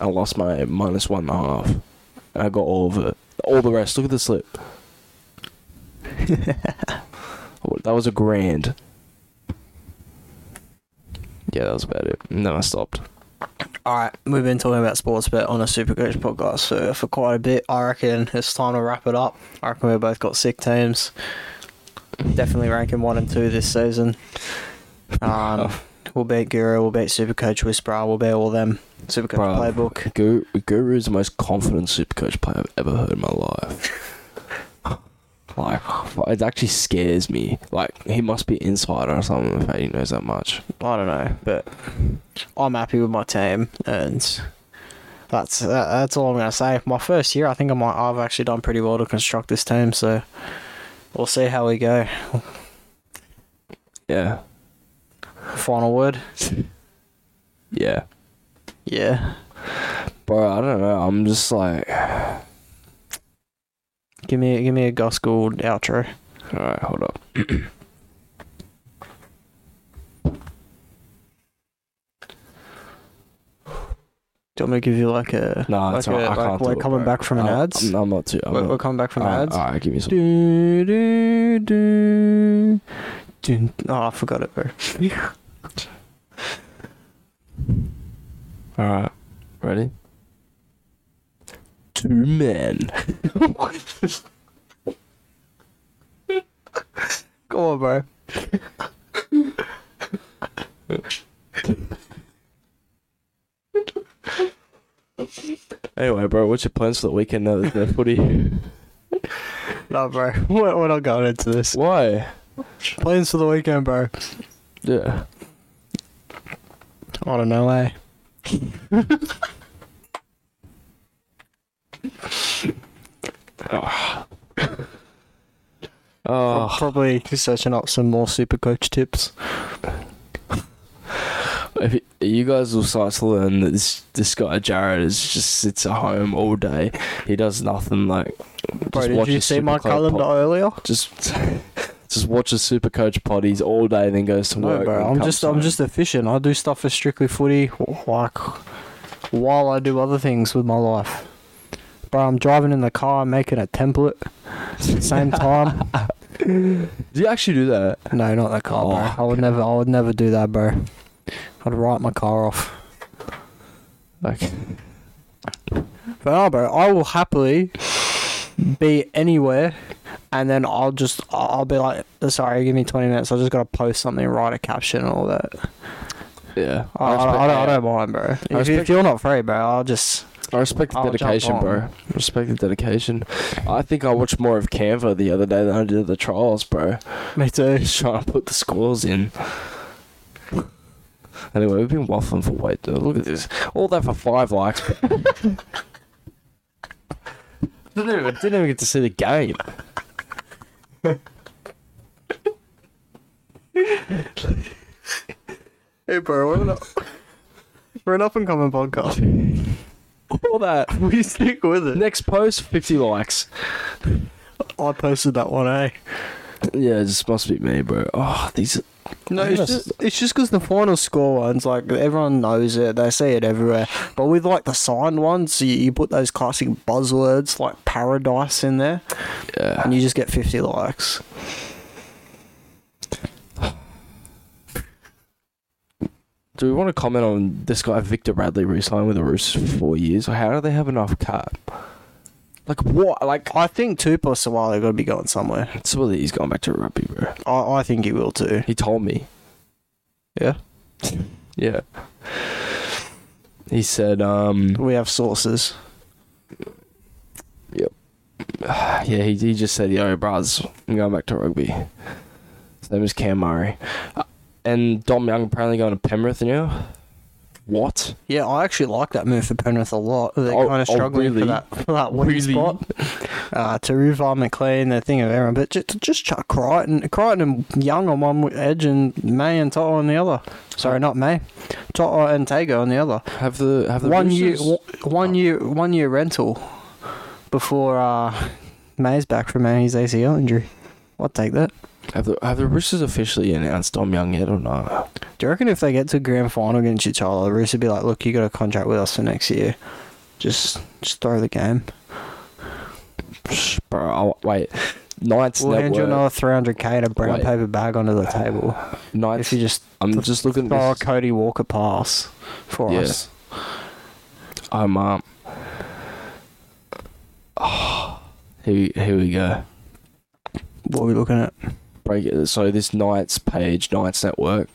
I lost my minus one and a half. And I got all of it. All the rest. Look at the slip. Oh, that was a grand. Yeah, that was about it. And then I stopped. All right, we've been talking about sports bet on a Supercoach podcast for, for quite a bit. I reckon it's time to wrap it up. I reckon we've both got sick teams. Definitely ranking one and two this season. Um, we'll beat Guru, we'll beat Supercoach Whisperer, we'll beat all them. Supercoach Bruh. playbook. Guru, Guru is the most confident supercoach player I've ever heard in my life. Like, it actually scares me. Like, he must be insider or something if he knows that much. I don't know, but I'm happy with my team, and that's that, that's all I'm gonna say. My first year, I think I might, I've actually done pretty well to construct this team, so we'll see how we go. Yeah. Final word. Yeah. Yeah. Bro, I don't know. I'm just like. Give me give me a Gus Gould outro. Alright, hold up. Do you want me to give you like a No, like it's alright. a- I like we're it, coming bro. back from an ads? I'm, I'm not too. I'm We're, not, we're coming back from alright, ads. Alright, give me some. Do, do, do, do. Oh, I forgot it, bro. Alright. Ready? Two men. Come on, bro. Anyway, bro, what's your plans for the weekend now that the footy? No, bro. We're, we're not going into this. Why? Plans for the weekend, bro. Yeah. I don't know, eh? Oh, Probably searching up some more super coach tips. if you, you guys will start to learn that this this guy Jared is just sits at home all day. He does nothing like. Bro, just did you see my calendar pod- earlier? Just. Just watches super coach potties all day, then goes to No, work. bro. I'm just I'm home. just efficient. I do stuff for strictly footy, like while I do other things with my life. Bro, I'm driving in the car, making a template. Same time. Do you actually do that? No, not that car, bro. Oh, I would never. I would never do that, bro. I'd write my car off. Like, But no, bro. I will happily be anywhere, and then I'll just I'll be like, sorry, give me twenty minutes. I just gotta post something, write a caption, and all that. yeah. I, I, I, don't, I don't mind, bro. If, if you're not free, bro, I'll just. I respect the I'll jump dedication, on. bro. Respect the dedication. I think I watched more of Canva the other day than I did the trials, bro. Me too. Just trying to put the scores in. Anyway, we've been waffling for way too. Look at this. All that for five likes. didn't, even, didn't even get to see the game. Hey, bro, we're not. We're an up and coming podcast. All that. We stick with it. Next post, 50 likes. I posted that one, eh? Yeah, it just must be me, bro. Oh, these. No, it's just it's just because the final score ones, like everyone knows it, they see it everywhere. But with like the signed ones, you, you put those classic buzzwords like paradise in there, Yeah. and you just get fifty likes. Do we want to comment on this guy Victor Radley re-signed with the Roosters for four years? How do they have enough cap? Like what? Like I think Tupa Suaalii got to be going somewhere. it's well, he's going back to rugby, bro. I, I think he will too. He told me. Yeah, Yeah. He said, um, we have sources. Yep. Yeah, he, he just said, "Yo, bros, I'm going back to rugby." His name is Cam Murray, uh, and Dom Young apparently going to Penrith now. What? Yeah, I actually like that move for Penrith a lot. They're Oh, kind of oh, struggling really? for that for that wing Really? spot. Uh, Turuva, McLean, the thing of Aaron, but just, just chuck Crichton, Crichton and Young on one edge and May and To'o on the other. Sorry, not May, To'o and Tago on the other. Have the have the one year, Roosters- one year, one year rental before uh, May's back from his ACL injury. I'll take that. Have the have the Roosters officially announced Dom Young yet or not? Do you reckon if they get to a grand final against other, the Roosters be like, "Look, you got a contract with us for next year. Just, just throw the game. Bro, I'll, wait. Knights We'll hand you Network. another three hundred k in a brown Wait. paper bag onto the table Knights. if you just I'm just looking. throw a This, Cody Walker pass for Yeah. us. I'm um. here, here we go. What are we looking at? Break it. So this Knights page, Knights Network.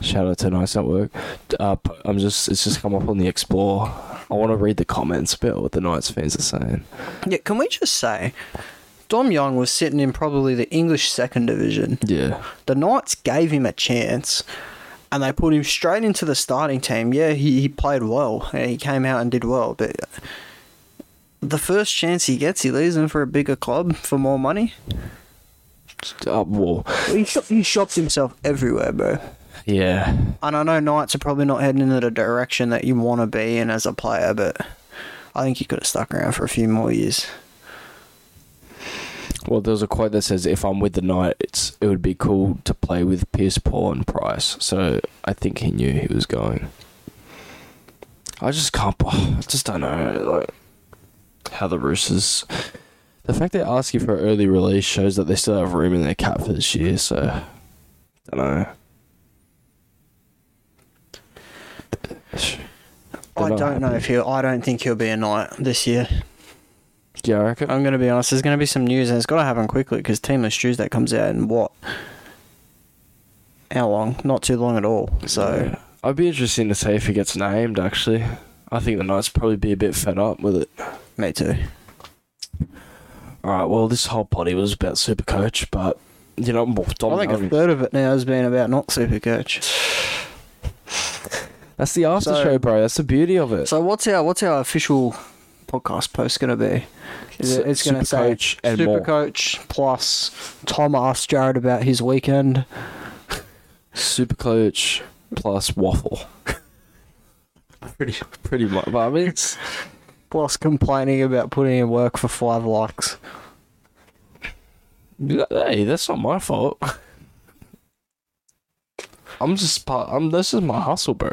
Shout out to Knights Network. Uh, I'm just it's just come up on the Explore. I want to read the comments about what the Knights fans are saying. Yeah, can we just say, Dom Young was sitting in probably the English second division. Yeah, The Knights gave him a chance. And they put him straight into the starting team. Yeah, he, he played well. and He came out and did well. But the first chance he gets, he leaves him for a bigger club for more money. Uh, well, He, shop, he shopped himself everywhere, bro. yeah. And I know Knights are probably not heading in the direction that you want to be in as a player, but I think he could have stuck around for a few more years. Well, there's a quote that says, "If I'm with the Knights, it would be cool to play with Pierce, Paul, and Price." So I think he knew he was going. I just can't. I just don't know, like how the Roosters. The fact they ask you for an early release shows that they still have room in their cap for this year. So, don't know. I don't know if he'll. I don't think he'll be a Knight this year. Do you reckon? I'm going to be honest. There's going to be some news, and it's got to happen quickly because Teamless Tuesday comes out in what? How long? Not too long at all. So Yeah. I'd be interested to see if he gets named. Actually, I think the Knights probably be a bit fed up with it. me too. All right. Well, this whole potty was about Super Coach, but you know, well, Dom I think a Young- third of it now has been about not super coach. that's the after So- show, bro. That's the beauty of it. So what's our what's our official podcast post going to be? Is it, it's going to say Supercoach and Super more. Coach plus Tom asked Jared about his weekend. Super Coach plus waffle. pretty, pretty much. But I mean, it's Plus complaining about putting in work for five likes. hey, that's not my fault. I'm just part. I'm. This is my hustle, bro.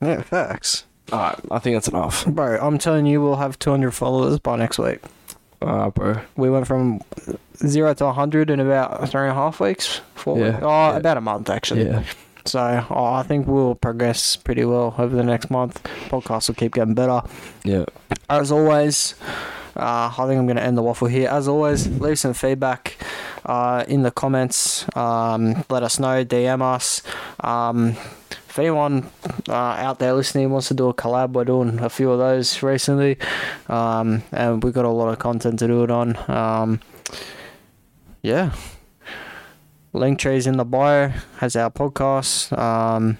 Yeah, facts. All right. I think that's enough. Bro, I'm telling you, we'll have 200 followers by next week. All right, bro. We went from zero to 100 in about three and a half weeks. Four Yeah, weeks. Oh, yeah. about a month, actually. Yeah. So I think we'll progress pretty well over the next month. Podcast will keep getting better. Yeah. As always, uh, I think I'm going to end the waffle here. As always, leave some feedback uh, in the comments. Um, let us know, DM us. Um, if anyone uh, out there listening wants to do a collab, we're doing a few of those recently. Um, and we've got a lot of content to do it on. Um, yeah. Link trees in the bio has our podcast. Um,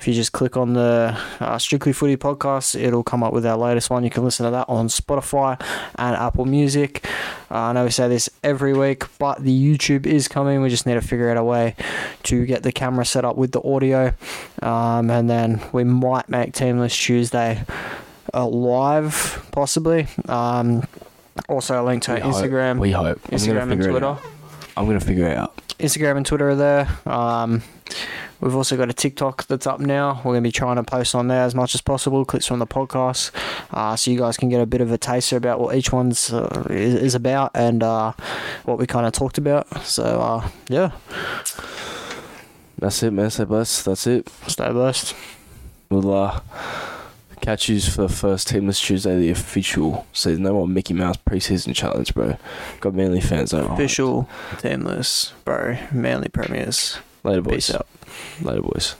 if you just click on the uh, Strictly Footy podcast, it'll come up with our latest one. You can listen to that on Spotify and Apple Music. Uh, I know we say this every week, but the YouTube is coming. We just need to figure out a way to get the camera set up with the audio. Um, and then we might make Teamless Tuesday uh, live, possibly. Um, also, a link to our We hope. Instagram. We hope. Instagram and Twitter. I'm gonna figure it out. Instagram and Twitter are there. Um, we've also got a TikTok that's up now. We're going to be trying to post on there as much as possible, clips from the podcast, uh, so you guys can get a bit of a taster about what each one's uh, is, is about and uh, what we kind of talked about. So, uh, yeah, That's it, man. Say bless. That's it. stay blessed. We'll uh, catch you for the first Teamless Tuesday, the official season. No more Mickey Mouse preseason challenge, bro. Got Manly fans over. Official, teamless, bro, Manly Premiers. Later, boys. Peace out. Later, boys.